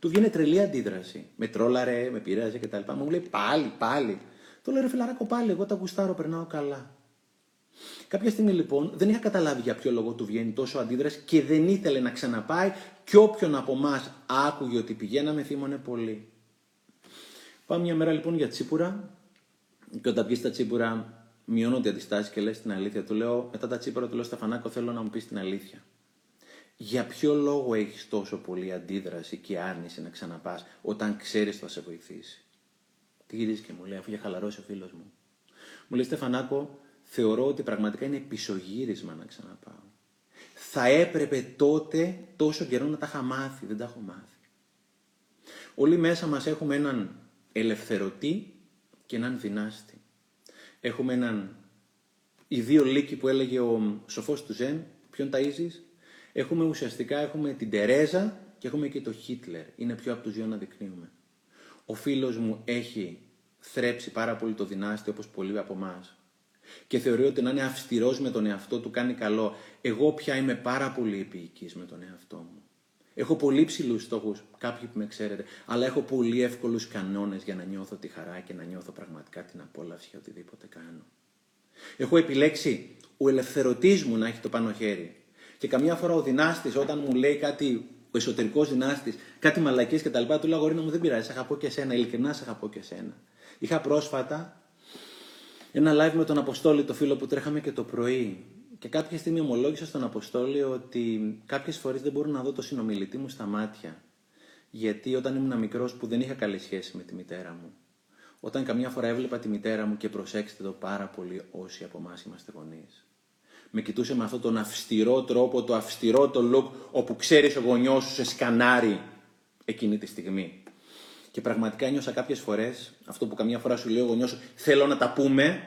Του βγαίνει τρελή αντίδραση. Με τρόλαρε, με πειράζει κτλ. Μου λέει πάλι, πάλι. Το λέω ρε φιλαράκο πάλι, εγώ τα γουστάρω, περνάω καλά. Κάποια στιγμή λοιπόν δεν είχα καταλάβει για ποιο λόγο του βγαίνει τόσο αντίδραση και δεν ήθελε να ξαναπάει και όποιον από εμάς άκουγε ότι πηγαίναμε θύμωνε πολύ. Πάμε μια μέρα λοιπόν για τσίπουρα και όταν πει τα τσίπουρα μειώνονται οι αντιστάσεις και λες την αλήθεια. Του λέω μετά τα τσίπουρα του λέω Σταφανάκο θέλω να μου πεις την αλήθεια. Για ποιο λόγο έχεις τόσο πολύ αντίδραση και άρνηση να ξαναπάς όταν ξέρεις θα σε βοηθήσει; Τι γυρίζεις και μου λέει, αφού είχε χαλαρώσει ο φίλος μου. Μου λέει Στεφανάκο, θεωρώ ότι πραγματικά είναι πισωγύρισμα να ξαναπάω. Θα έπρεπε τότε τόσο καιρό να τα είχα μάθει, δεν τα έχω μάθει. Όλοι μέσα μας έχουμε έναν ελευθερωτή και έναν δυνάστη. Έχουμε έναν οι δύο λύκοι που έλεγε ο σοφός του Ζεν, ποιον ταΐζεις; Έχουμε ουσιαστικά έχουμε την Τερέζα και έχουμε και το Χίτλερ. Είναι πιο από τους δύο να δεικνύουμε. Ο φίλος μου έχει θρέψει πάρα πολύ το δυνάστη όπως πολλοί από εμάς και θεωρεί ότι να είναι αυστηρός με τον εαυτό του κάνει καλό. Εγώ πια είμαι πάρα πολύ επίοικης με τον εαυτό μου. Έχω πολύ ψηλούς στόχους, κάποιοι που με ξέρετε, αλλά έχω πολύ εύκολους κανόνες για να νιώθω τη χαρά και να νιώθω πραγματικά την απόλαυση για οτιδήποτε κάνω. Έχω επιλέξει ο ελευθερωτής μου να έχει το πάνω χέρι. Και καμιά φορά ο δυνάστης, όταν μου λέει κάτι, ο εσωτερικός δυνάστης, κάτι μαλακίε κτλ., του λέω Αγορίνα μου δεν πειράζει, σε αγαπώ και σένα, ειλικρινά σε αγαπώ και σένα. Είχα πρόσφατα ένα live με τον Αποστόλη, το φίλο που τρέχαμε και το πρωί. Και κάποια στιγμή ομολόγησα στον Αποστόλη ότι κάποιες φορές δεν μπορώ να δω το συνομιλητή μου στα μάτια. Γιατί όταν ήμουν μικρός που δεν είχα καλή σχέση με τη μητέρα μου. Όταν καμιά φορά έβλεπα τη μητέρα μου και προσέξτε το πάρα πολύ όσοι από εμάς είμαστε γονείς. Με κοιτούσε με αυτόν τον αυστηρό τρόπο, το αυστηρό το look, όπου ξέρεις ο γονιός σου σε σκανάρι εκείνη τη στιγμή. Και πραγματικά ένιωσα κάποιες φορές αυτό που καμιά φορά σου λέει ο γονιός σου, θέλω να τα πούμε.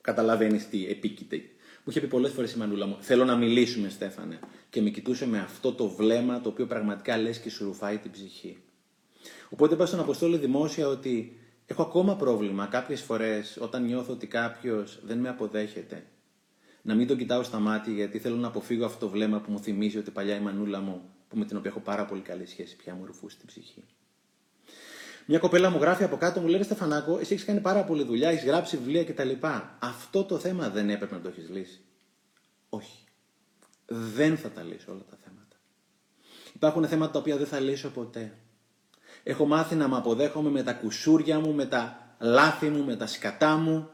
Καταλαβαίνεις τι επίκειται. Μου είχε πει πολλές φορές η μανούλα μου, θέλω να μιλήσουμε, Στέφανε. Και με κοιτούσε με αυτό το βλέμμα το οποίο πραγματικά λες και σου ρουφάει την ψυχή. Οπότε είπα στον Αποστόλη δημόσια ότι έχω ακόμα πρόβλημα κάποιες φορές όταν νιώθω ότι κάποιος δεν με αποδέχεται. Να μην τον κοιτάω στα μάτια γιατί θέλω να αποφύγω αυτό το βλέμμα που μου θυμίζει ότι παλιά η μανούλα μου, που με την οποία έχω πάρα πολύ καλή σχέση, πια μου ρουφούσε την ψυχή. Μια κοπέλα μου γράφει από κάτω, μου λέει Στεφανάκο, εσύ έχεις κάνει πάρα πολλή δουλειά, έχεις γράψει βιβλία κτλ. Αυτό το θέμα δεν έπρεπε να το έχεις λύσει. Όχι. Δεν θα τα λύσω όλα τα θέματα. Υπάρχουν θέματα τα οποία δεν θα λύσω ποτέ. Έχω μάθει να με αποδέχομαι με τα κουσούρια μου, με τα λάθη μου, με τα σκατά μου,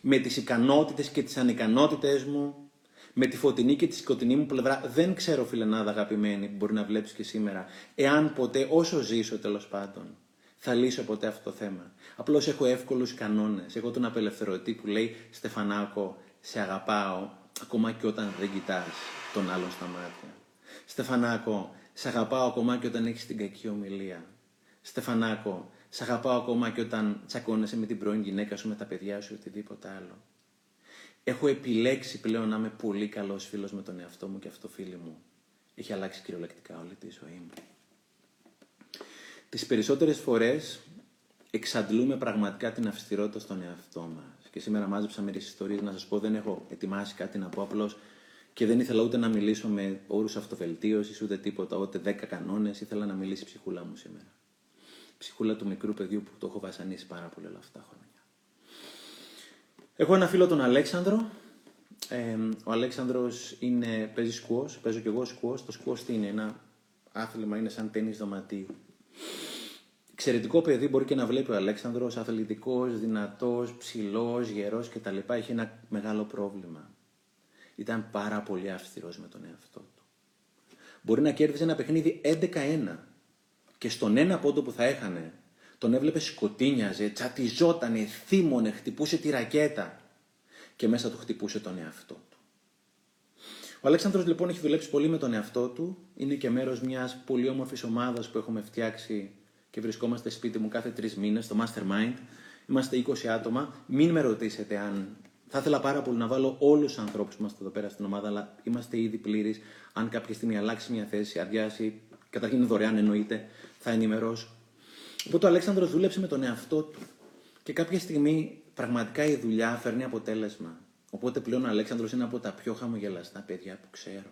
με τις ικανότητες και τις ανικανότητες μου, με τη φωτεινή και τη σκοτεινή μου πλευρά. Δεν ξέρω, φιλενάδα αγαπημένη, που μπορεί να βλέπεις και σήμερα, εάν ποτέ, όσο ζήσω τέλος πάντων, θα λύσω ποτέ αυτό το θέμα. Απλώς έχω εύκολους κανόνες. Έχω τον απελευθερωτή που λέει Στεφανάκο, σε αγαπάω, ακόμα και όταν δεν κοιτάς τον άλλον στα μάτια. Στεφανάκο, Σ' αγαπάω ακόμα και όταν έχεις την κακή ομιλία. Στεφανάκο, σ' αγαπάω ακόμα και όταν τσακώνεσαι με την πρώην γυναίκα σου, με τα παιδιά σου ή οτιδήποτε άλλο. Έχω επιλέξει πλέον να είμαι πολύ καλός φίλος με τον εαυτό μου και αυτό φίλοι μου. Έχει αλλάξει κυριολεκτικά όλη τη ζωή μου. Τις περισσότερες φορές εξαντλούμε πραγματικά την αυστηρότητα στον εαυτό μας. Και σήμερα μάζεψα μερικές ιστορίες να σας πω, δεν έχω ετοιμάσει κάτι να πω απλώς και δεν ήθελα ούτε να μιλήσω με όρους αυτοβελτίωσης, ούτε τίποτα, ούτε δέκα κανόνες, ήθελα να μιλήσει η ψυχούλα μου σήμερα. Η ψυχούλα του μικρού παιδιού που το έχω βασανίσει πάρα πολύ όλα αυτά τα χρόνια. Έχω ένα φίλο τον Αλέξανδρο. Ε, ο Αλέξανδρος είναι, παίζει σκουός, παίζω κι εγώ σκουός. Το σκουός τι είναι, ένα άθλημα, είναι σαν τέννις δωματίου. Εξαιρετικό παιδί μπορεί και να βλέπει ο Αλέξανδρος, αθλητικός, δυνατός, ψηλός, γερός κτλ. Έχει ένα μεγάλο πρόβλημα. Ήταν πάρα πολύ αυστηρός με τον εαυτό του. Μπορεί να κέρδιζε ένα παιχνίδι 11-1 και στον ένα πόντο που θα έχανε τον έβλεπε σκοτίνιαζε, τσατιζότανε, θύμωνε, χτυπούσε τη ρακέτα και μέσα του χτυπούσε τον εαυτό του. Ο Αλέξανδρος λοιπόν έχει δουλέψει πολύ με τον εαυτό του, είναι και μέρος μιας πολύ όμορφης ομάδας που έχουμε φτιάξει και βρισκόμαστε σπίτι μου κάθε τρεις μήνες, στο Mastermind. Είμαστε 20 άτομα. Μην με ρωτήσετε αν. Θα ήθελα πάρα πολύ να βάλω όλους τους ανθρώπους που είμαστε εδώ πέρα στην ομάδα, αλλά είμαστε ήδη πλήρεις. Αν κάποια στιγμή αλλάξει μια θέση, αδειάσει, καταρχήν είναι δωρεάν εννοείται, θα ενημερώσω. Οπότε ο Αλέξανδρος δούλεψε με τον εαυτό του. Και κάποια στιγμή πραγματικά η δουλειά φέρνει αποτέλεσμα. Οπότε πλέον ο Αλέξανδρος είναι από τα πιο χαμογελαστά παιδιά που ξέρω.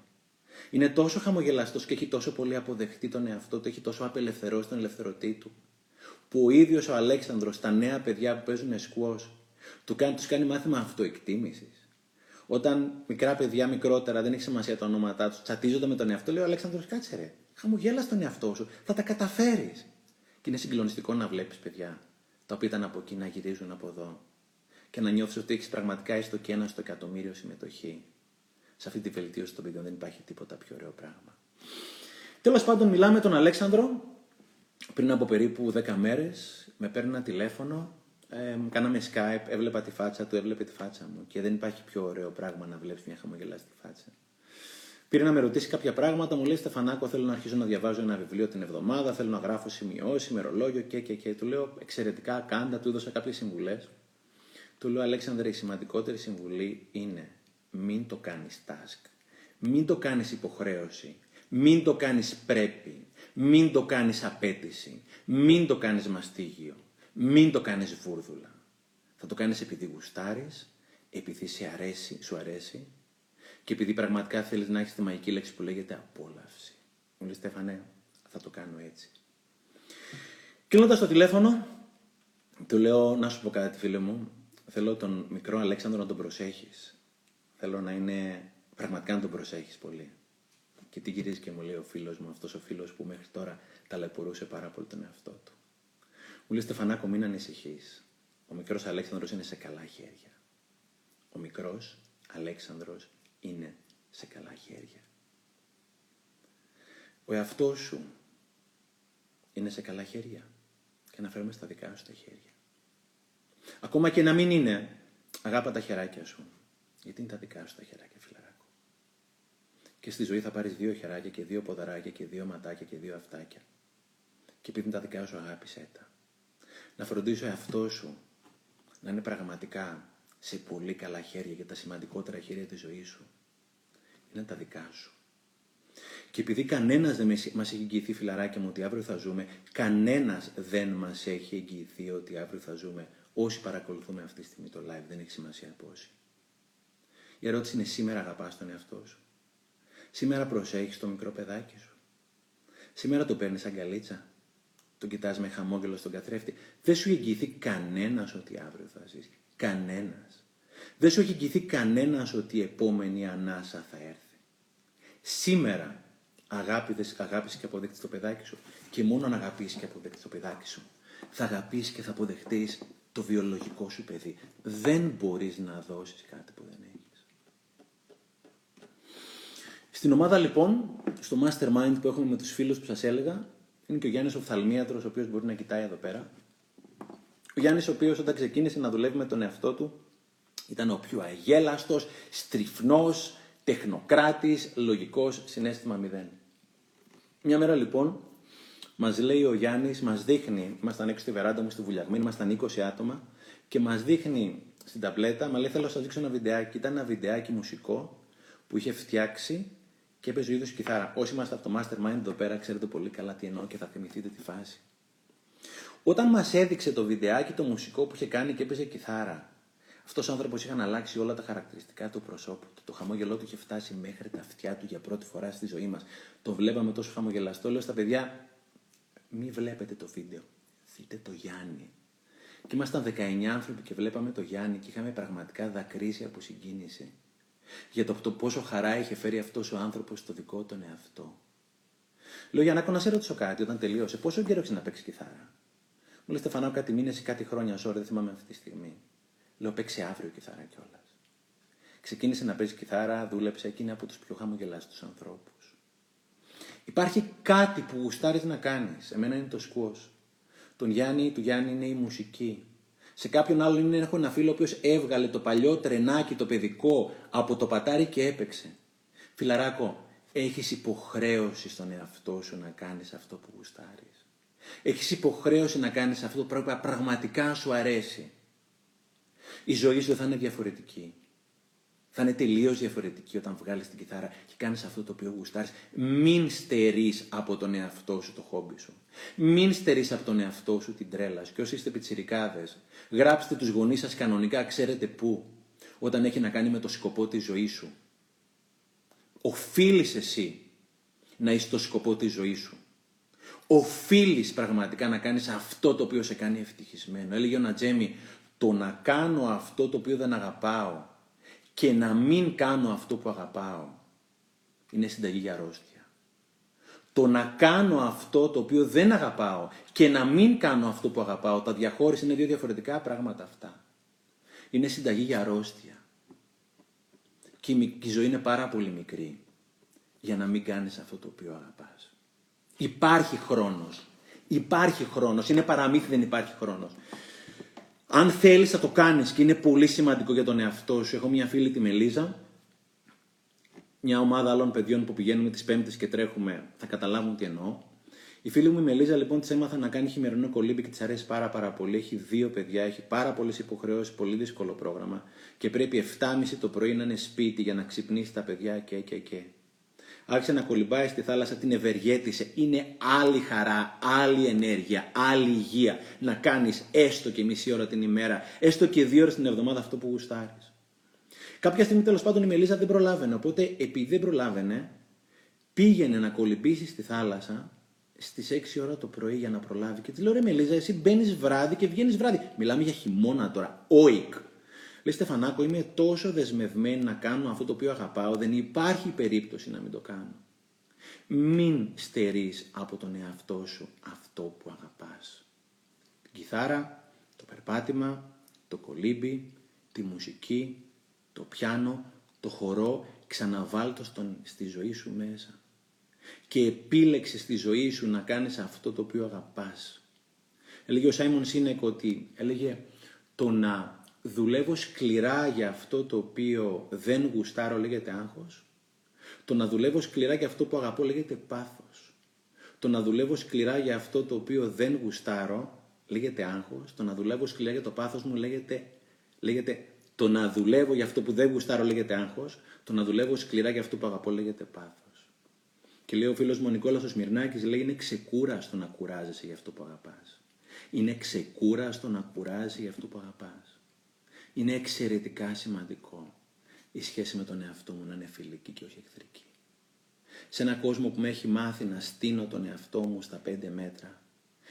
Είναι τόσο χαμογελαστός και έχει τόσο πολύ αποδεχτεί τον εαυτό του, έχει τόσο απελευθερώσει τον ελευθερωτή του, που ο ίδιος ο Αλέξανδρος, τα νέα παιδιά που παίζουν σκουός, του κάνει, τους κάνει μάθημα αυτοεκτίμησης. Όταν μικρά παιδιά μικρότερα, δεν έχει σημασία τα ονόματά τους, τσατίζονται με τον εαυτό, λέει ο Αλέξανδρος, κάτσε ρε, χαμογέλα τον εαυτό σου, θα τα καταφέρεις. Και είναι συγκλονιστικό να βλέπεις παιδιά, τα οποία ήταν από εκεί να γυρίζουν από εδώ και να νιώθεις ότι έχεις πραγματικά έστω και ένα στο εκατομμύριο συμμετοχή σε αυτή τη βελτίωση των παιδιών δεν υπάρχει τίποτα πιο ωραίο πράγμα. Τέλος πάντων, μιλάμε τον Αλέξανδρο πριν από περίπου 10 μέρες. Με παίρνει ένα τηλέφωνο, ε, κάναμε Skype, έβλεπα τη φάτσα του, έβλεπε τη φάτσα μου και δεν υπάρχει πιο ωραίο πράγμα να βλέπεις μια χαμογελαστή φάτσα. Πήρε να με ρωτήσει κάποια πράγματα, μου λέει Στεφανάκο, θέλω να αρχίσω να διαβάζω ένα βιβλίο την εβδομάδα, θέλω να γράφω σημειώσεις, ημερολόγιο και, και, και. Του λέω εξαιρετικά, κάντα, του έδωσα κάποιες συμβουλές. Του λέω Αλέξανδρε, η σημαντικότερη συμβουλή είναι μην το κάνεις task. Μην το κάνεις υποχρέωση. Μην το κάνεις πρέπει. Μην το κάνεις απέτηση. Μην το κάνεις μαστίγιο. Μην το κάνεις βούρδουλα. Θα το κάνεις επειδή γουστάρεις, επειδή σε αρέσει, σου αρέσει και επειδή πραγματικά θέλεις να έχεις τη μαγική λέξη που λέγεται απόλαυση. Μου λέει Στέφανε, θα το κάνω έτσι. Κλείνοντα το τηλέφωνο, του λέω να σου πω κάτι φίλε μου, θέλω τον μικρό Αλέξανδρο να τον προσέχεις. Θέλω να είναι πραγματικά να τον προσέχεις πολύ. Και τι γυρίζει και μου λέει ο φίλος μου, αυτός ο φίλος που μέχρι τώρα ταλαιπωρούσε πάρα πολύ τον εαυτό του. Μου λέει Στεφανάκο, μην ανησυχείς. Ο μικρός Αλέξανδρος είναι σε καλά χέρια. Ο μικρός Αλέξανδρος είναι σε καλά χέρια. Ο εαυτός σου είναι σε καλά χέρια. Και να φέρουμε στα δικά σου τα χέρια. Ακόμα και να μην είναι, αγάπα τα χεράκια σου. Γιατί είναι τα δικά σου τα χεράκια, φιλαράκο. Και στη ζωή θα πάρεις δύο χεράκια και δύο ποδαράκια και δύο ματάκια και δύο αυτάκια. Και επειδή είναι τα δικά σου, αγάπησέ τα. Να φροντίσει ο εαυτό σου να είναι πραγματικά σε πολύ καλά χέρια και τα σημαντικότερα χέρια της ζωής σου. Είναι τα δικά σου. Και επειδή κανένας δεν μας έχει εγγυηθεί, φιλαράκια μου, ότι αύριο θα ζούμε, κανένας δεν μας έχει εγγυηθεί ότι αύριο θα ζούμε. Όσοι παρακολουθούμε αυτή τη στιγμή το live, δεν έχει σημασία πόσοι. Η ερώτηση είναι σήμερα αγαπάς τον εαυτό σου; Σήμερα προσέχεις το μικρό παιδάκι σου; Σήμερα το παίρνεις αγκαλίτσα. Τον κοιτάς με χαμόγελο στον καθρέφτη; Δεν σου εγγυηθεί κανένας ότι αύριο θα ζεις; Κανένας. Δεν σου έχει εγγυηθεί κανένας ότι η επόμενη ανάσα θα έρθει. Σήμερα αγάπησες, αγάπησε και αποδέχτης το παιδάκι σου και μόνο αν αγαπήσεις και αποδέχτης το παιδάκι σου θα αγαπήσεις και θα αποδεχτείς το βιολογικό σου παιδί. Δεν μπορείς να δώσεις κάτι που δεν έχεις. Στην ομάδα λοιπόν, στο mastermind που έχουμε με τους φίλους που σας έλεγα, είναι και ο Γιάννης Οφθαλμίατρος, ο οποίος μπορεί να κοιτάει εδώ πέρα. Ο Γιάννης ο οποίος όταν ξεκίνησε να δουλεύει με τον εαυτό του, ήταν ο πιο αγέλαστος, στριφνός, τεχνοκράτης, λογικός, συνέστημα μηδέν. Μια μέρα λοιπόν μας λέει ο Γιάννης, μας δείχνει, ήμασταν έξω στη βεράντα μου στη βουλιαγμένη, ήμασταν 20 άτομα και μας δείχνει στην ταμπλέτα, μα λέει θέλω να σας δείξω ένα βιντεάκι. Ήταν ένα βιντεάκι μουσικό που είχε φτιάξει και έπαιζε ο ίδιος κιθάρα. Όσοι είμαστε από το Mastermind εδώ πέρα, ξέρετε πολύ καλά τι εννοώ και θα θυμηθείτε τη φάση. Όταν μας έδειξε το βιντεάκι το μουσικό που είχε κάνει και έπαιζε κιθάρα, αυτός ο άνθρωπος είχε αλλάξει όλα τα χαρακτηριστικά του προσώπου του. Το χαμόγελό του είχε φτάσει μέχρι τα αυτιά του για πρώτη φορά στη ζωή μας. Το βλέπαμε τόσο χαμογελαστό. Λέω στα παιδιά, μη βλέπετε το βίντεο. Δείτε το Γιάννη. Και ήμασταν 19 άνθρωποι και βλέπαμε το Γιάννη και είχαμε πραγματικά δακρύσει από συγκίνηση για το, το πόσο χαρά είχε φέρει αυτός ο άνθρωπος στο δικό τον εαυτό. Λέω Γιάννακο να σε ρωτήσω κάτι όταν τελείωσε. Πόσο καιρό έχεις να παίξεις κιθάρα; Μου λέει Στεφανάου κάτι μήνες ή κάτι χρόνια, sorry, δεν θυμάμαι αυτή τη στιγμή. Λέω παίξει αύριο κιθάρα κιόλας. Ξεκίνησε να παίζει κιθάρα, δούλεψε και είναι από τους πιο χαμογελάστου ανθρώπους. Υπάρχει κάτι που γουστάρεις να κάνεις. Εμένα είναι το σκουός. Τον Γιάννη, του Γιάννη είναι η μουσική. Σε κάποιον άλλον είναι, έχω ένα φίλο ο οποίος έβγαλε το παλιό τρενάκι το παιδικό από το πατάρι και έπαιξε. Φιλαράκο, έχεις υποχρέωση στον εαυτό σου να κάνεις αυτό που γουστάρεις. Έχεις υποχρέωση να κάνεις αυτό που πραγματικά σου αρέσει. Η ζωή σου θα είναι διαφορετική. Θα είναι τελείως διαφορετική όταν βγάλεις την κιθάρα και κάνεις αυτό το οποίο γουστάρεις. Μην στερείς από τον εαυτό σου το χόμπι σου. Μην στερείς από τον εαυτό σου την τρέλα σου. Και όσοι είστε πιτσιρικάδες, γράψτε τους γονείς σας κανονικά, ξέρετε πού. Όταν έχει να κάνει με το σκοπό της ζωής σου. Οφείλεις εσύ να είσαι το σκοπό της ζωής σου. Οφείλεις πραγματικά να κάνεις αυτό το οποίο σε κάνει ευτυχισμένο. Έλεγε ο Νατζέμι, το να κάνω αυτό το οποίο δεν αγαπάω και να μην κάνω αυτό που αγαπάω είναι συνταγή για αρρώστια. Το να κάνω αυτό το οποίο δεν αγαπάω και να μην κάνω αυτό που αγαπάω, τα διαχώριση είναι δύο διαφορετικά πράγματα αυτά. Είναι συνταγή για αρρώστια. Και η ζωή είναι πάρα πολύ μικρή για να μην κάνεις αυτό το οποίο αγαπάς. Υπάρχει χρόνος. Υπάρχει χρόνος. Είναι παραμύθι δεν υπάρχει χρόνος. Αν θέλεις θα το κάνεις και είναι πολύ σημαντικό για τον εαυτό σου. Έχω μια φίλη τη Μελίζα, μια ομάδα άλλων παιδιών που πηγαίνουμε τις πέμπτες και τρέχουμε, θα καταλάβουν τι εννοώ. Η φίλη μου η Μελίζα λοιπόν της έμαθα να κάνει χειμερινό κολύμπι και της αρέσει πάρα, πάρα πολύ. Έχει δύο παιδιά, έχει πάρα πολλές υποχρεώσεις, πολύ δύσκολο πρόγραμμα και πρέπει 7.30 το πρωί να είναι σπίτι για να ξυπνήσει τα παιδιά και και και άρχισε να κολυμπάει στη θάλασσα, την ευεργέτησε. Είναι άλλη χαρά, άλλη ενέργεια, άλλη υγεία να κάνεις έστω και μισή ώρα την ημέρα, έστω και δύο ώρες την εβδομάδα αυτό που γουστάρεις. Κάποια στιγμή τέλος πάντων η Μελίζα δεν προλάβαινε. Οπότε επειδή δεν προλάβαινε, πήγαινε να κολυμπήσει στη θάλασσα στις 6 ώρα το πρωί για να προλάβει. Και της λέω: Ρε Μελίζα, εσύ μπαίνεις βράδυ και βγαίνεις βράδυ. Μιλάμε για χειμώνα τώρα. Όικ. Λέει Στεφανάκο, είμαι τόσο δεσμευμένη να κάνω αυτό το οποίο αγαπάω, δεν υπάρχει περίπτωση να μην το κάνω. Μην στερείς από τον εαυτό σου αυτό που αγαπάς. Την κιθάρα, το περπάτημα, το κολύμπι, τη μουσική, το πιάνο, το χορό, ξαναβάλτο στον, στη ζωή σου μέσα. Και επίλεξε στη ζωή σου να κάνεις αυτό το οποίο αγαπάς. Έλεγε ο Σάιμον Σίνεκ ότι έλεγε το να δουλεύω σκληρά για αυτό το οποίο δεν γουστάρω λέγεται άγχος. Το να δουλεύω σκληρά για αυτό που αγαπώ λέγεται πάθος. Το να δουλεύω σκληρά για αυτό το οποίο δεν γουστάρω λέγεται άγχος. Το να δουλεύω σκληρά για το πάθος μου λέγεται, λέγεται το να δουλεύω για αυτό που δεν γουστάρω λέγεται άγχος. Το να δουλεύω σκληρά για αυτό που αγαπώ λέγεται πάθος. Και λέει ο φίλος μου ο Νικόλας ο Σμυρνάκης, λέει είναι ξεκούραστο να κουράζεσαι για αυτό που αγαπάς. Είναι ξεκούραστο να κουράζει για αυτό που αγαπάς. Είναι εξαιρετικά σημαντικό η σχέση με τον εαυτό μου να είναι φιλική και όχι εχθρική. Σε ένα κόσμο που με έχει μάθει να στείνω τον εαυτό μου στα πέντε μέτρα,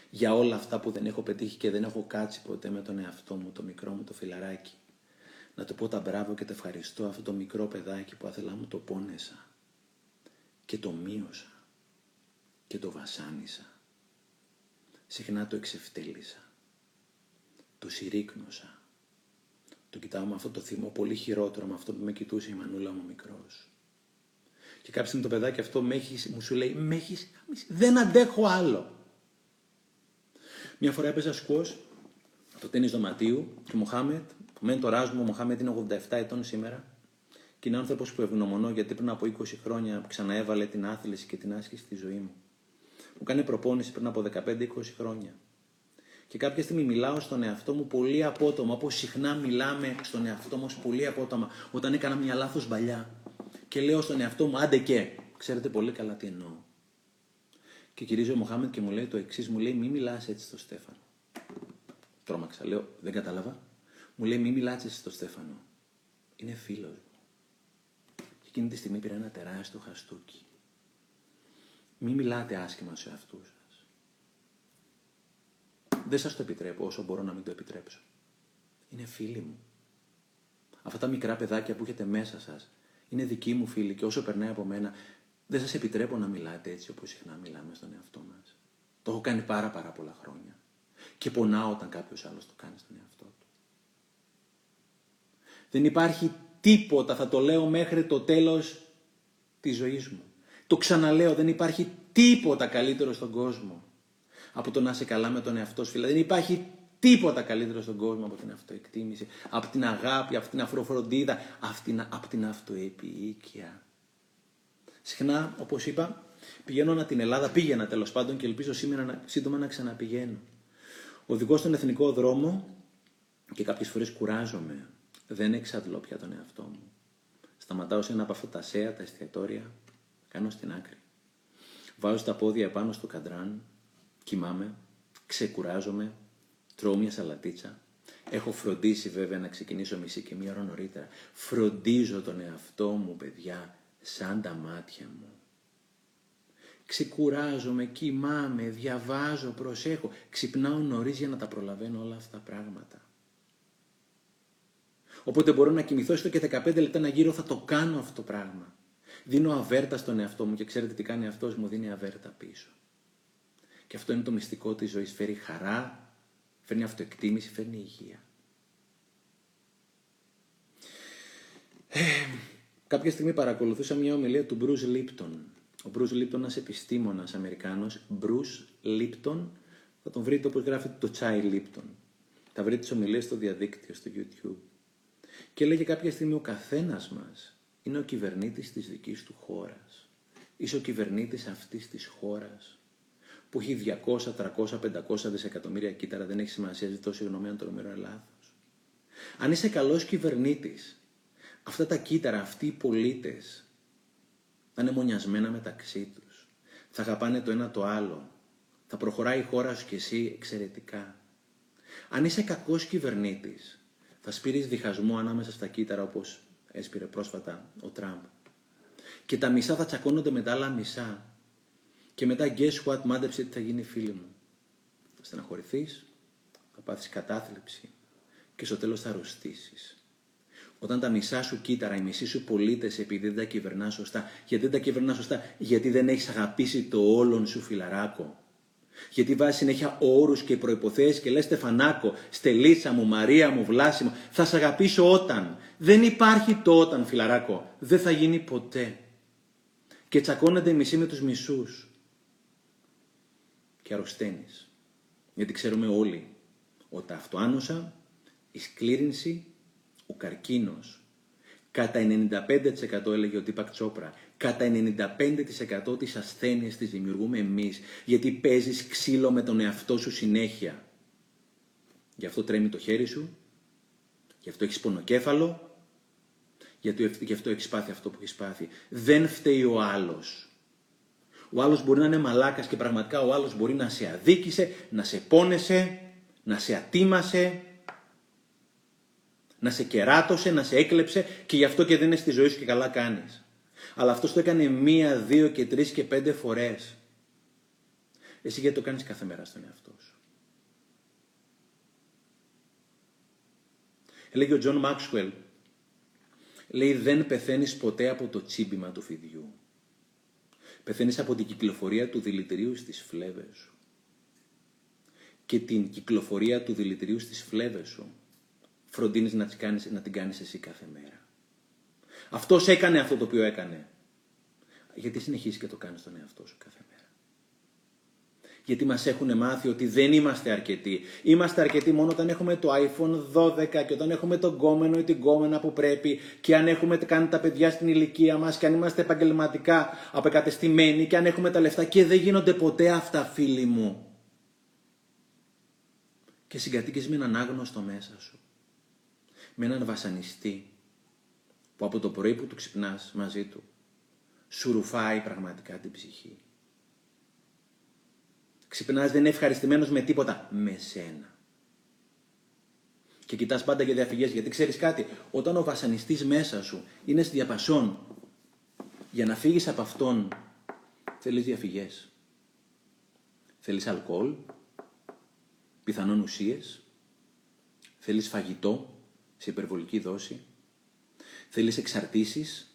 για όλα αυτά που δεν έχω πετύχει και δεν έχω κάτσει ποτέ με τον εαυτό μου, το μικρό μου το φιλαράκι, να το πω τα μπράβο και το ευχαριστώ αυτό το μικρό παιδάκι που άθελά μου το πόνεσα και το μείωσα και το βασάνισα. Συχνά το εξευτέλισα, το συρρήκνωσα, το κοιτάω με αυτό το θυμό πολύ χειρότερο με αυτό που με κοιτούσε η μανούλα μου μικρός. Και κάποια στιγμή το παιδάκι αυτό με έχεις, μου σου λέει με έχεις, δεν αντέχω άλλο. Μια φορά έπαιζα σκουός το τέννις δωματίου και ο Μοχάμετ, που μένει το ράζ μου, ο Μοχάμετ είναι 87 ετών σήμερα και είναι άνθρωπος που ευγνωμονώ γιατί πριν από 20 χρόνια ξαναέβαλε την άθληση και την άσκηση στη ζωή μου. Μου κάνει προπόνηση πριν από 15-20 χρόνια. Και κάποια στιγμή μιλάω στον εαυτό μου πολύ απότομα, όπως συχνά μιλάμε στον εαυτό μας πολύ απότομα, όταν έκανα μια λάθος μπαλιά. Και λέω στον εαυτό μου, άντε και, ξέρετε πολύ καλά τι εννοώ. Και κυρίζει ο Μοχάμεντ και μου λέει το εξής, μου λέει μη μιλάς έτσι στο Στέφανο. Τρώμαξα, λέω, δεν κατάλαβα. Μου λέει μη μιλάς έτσι στο Στέφανο. Είναι φίλος μου. Και εκείνη τη στιγμή πήρα ένα τεράστιο χαστούκι. Μη μιλάτε άσχημα σε αυτούς σας. Δεν σας το επιτρέπω όσο μπορώ να μην το επιτρέψω. Είναι φίλοι μου. Αυτά τα μικρά παιδάκια που έχετε μέσα σας είναι δικοί μου φίλοι και όσο περνάει από μένα δεν σας επιτρέπω να μιλάτε έτσι όπως συχνά μιλάμε στον εαυτό μας. Το έχω κάνει πάρα πάρα πολλά χρόνια. Και πονάω όταν κάποιος άλλος το κάνει στον εαυτό του. Δεν υπάρχει τίποτα, θα το λέω μέχρι το τέλος της ζωής μου. Το ξαναλέω, δεν υπάρχει τίποτα καλύτερο στον κόσμο από το να είσαι καλά με τον εαυτό σου. Δηλαδή δεν υπάρχει τίποτα καλύτερο στον κόσμο από την αυτοεκτίμηση, από την αγάπη, από την αφροφροντίδα, από την, από την αυτοεπιοίκεια. Συχνά, όπως είπα, πηγαίνω να την Ελλάδα, πήγαινα τέλος πάντων και ελπίζω σήμερα σύντομα να ξαναπηγαίνω. Οδηγώ στον εθνικό δρόμο και κάποιες φορές κουράζομαι. Δεν εξαντλώ πια τον εαυτό μου. Σταματάω σε ένα από αυτά τα σέα, τα εστιατόρια, κάνω στην άκρη. Βάζω τα πόδια πάνω στο καντράν, κοιμάμαι, ξεκουράζομαι, τρώω μια σαλατίτσα. Έχω φροντίσει βέβαια να ξεκινήσω μισή και μία ώρα νωρίτερα. Φροντίζω τον εαυτό μου, παιδιά, σαν τα μάτια μου. Ξεκουράζομαι, κοιμάμαι, διαβάζω, προσέχω. Ξυπνάω νωρίς για να τα προλαβαίνω όλα αυτά τα πράγματα. Οπότε μπορώ να κοιμηθώ έστω και 15 λεπτά να γύρω, θα το κάνω αυτό το πράγμα. Δίνω αβέρτα στον εαυτό μου και ξέρετε τι κάνει αυτός, μου δίνει αβέρτα πίσω. Και αυτό είναι το μυστικό της ζωής. Φέρει χαρά, φέρνει αυτοεκτίμηση, φέρνει υγεία. Ε, κάποια στιγμή παρακολουθούσα μια ομιλία του Bruce Lipton. Ο Bruce Lipton, ένας επιστήμονας Αμερικάνος, Bruce Lipton, θα τον βρείτε όπως γράφει το Chai Lipton. Θα βρείτε τις ομιλίες στο διαδίκτυο, στο YouTube. Και λέγε κάποια στιγμή ο καθένας μας είναι ο κυβερνήτης της δικής του χώρας. Είσαι ο κυβερνήτης αυτής της χώρας που έχει 200, 300, 500 δισεκατομμύρια κύτταρα, δεν έχει σημασία, ζητώ συγγνώμη αν το νούμερο είναι λάθος. Αν είσαι καλός κυβερνήτης, αυτά τα κύτταρα, αυτοί οι πολίτες, θα είναι μονιασμένα μεταξύ τους. Θα αγαπάνε το ένα το άλλο. Θα προχωράει η χώρα σου και εσύ εξαιρετικά. Αν είσαι κακός κυβερνήτης, θα σπείρεις διχασμό ανάμεσα στα κύτταρα όπως έσπηρε πρόσφατα ο Τραμπ. Και τα μισά θα τσακώνονται με τα άλλα μισά. Και μετά guess what, μάντεψε τι θα γίνει φίλη μου. Θα στεναχωρηθείς, θα πάθεις κατάθλιψη και στο τέλος θα αρρωστήσεις. Όταν τα μισά σου κύτταρα, οι μισοί σου πολίτες επειδή δεν τα κυβερνάς σωστά, γιατί δεν τα κυβερνάς σωστά, γιατί δεν έχεις αγαπήσει το όλον σου φιλαράκο, γιατί βάζεις συνέχεια όρους και προποθέσει και λες Στεφανάκο, Στελίτσα μου, Μαρία μου, Βλάση μου, θα σε αγαπήσω όταν. Δεν υπάρχει το όταν, φιλαράκο. Δεν θα γίνει ποτέ. Και τσακώνεται η μισή με τους μισούς. Και αρρωσταίνεις. Γιατί ξέρουμε όλοι ότι αυτοάνωσα, η σκλήρινση, ο καρκίνος, κατά 95% έλεγε ο Τίπακ Τσόπρα, κατά 95% της ασθένειας τις δημιουργούμε εμείς, γιατί παίζεις ξύλο με τον εαυτό σου συνέχεια. Γι' αυτό τρέμει το χέρι σου, γι' αυτό έχεις πονοκέφαλο, γιατί γι' αυτό έχεις πάθει αυτό που έχεις πάθει. Δεν φταίει ο άλλος. Ο άλλος μπορεί να είναι μαλάκας και πραγματικά ο άλλος μπορεί να σε αδίκησε, να σε πόνεσε, να σε ατίμασε, να σε κεράτωσε, να σε έκλεψε και γι' αυτό και δεν είναι στη ζωή σου και καλά κάνεις. Αλλά αυτός το έκανε μία, δύο και τρεις και πέντε φορές. Εσύ γιατί το κάνεις κάθε μέρα στον εαυτό σου; Έλεγε ο Τζον Μάξουελ, λέει δεν πεθαίνεις ποτέ από το τσίμπημα του φιδιού. Πεθαίνεις από την κυκλοφορία του δηλητηρίου στις φλέβες σου. Και την κυκλοφορία του δηλητηρίου στις φλέβες σου φροντίνεις να, κάνεις, να την κάνεις εσύ κάθε μέρα. Αυτός έκανε αυτό το οποίο έκανε. Γιατί συνεχίζει και το κάνεις στον εαυτό σου κάθε μέρα. Γιατί μας έχουν μάθει ότι δεν είμαστε αρκετοί. Είμαστε αρκετοί μόνο όταν έχουμε το iPhone 12 και όταν έχουμε τον κόμενο ή την κόμενα που πρέπει και αν έχουμε κάνει τα παιδιά στην ηλικία μας και αν είμαστε επαγγελματικά απεκατεστημένοι και αν έχουμε τα λεφτά και δεν γίνονται ποτέ αυτά φίλοι μου. Και συγκατοίκεις με έναν άγνωστο μέσα σου. Με έναν βασανιστή που από το πρωί που του ξυπνάς μαζί του σου ρουφάει πραγματικά την ψυχή. Ξυπνάς δεν είναι ευχαριστημένος με τίποτα, με σένα. Και κοιτάς πάντα για διαφυγές, γιατί ξέρεις κάτι, όταν ο βασανιστής μέσα σου είναι στη διαπασόν, για να φύγεις από αυτόν, θέλεις διαφυγές. Θέλεις αλκοόλ, πιθανόν ουσίες, θέλεις φαγητό σε υπερβολική δόση, θέλεις εξαρτήσεις,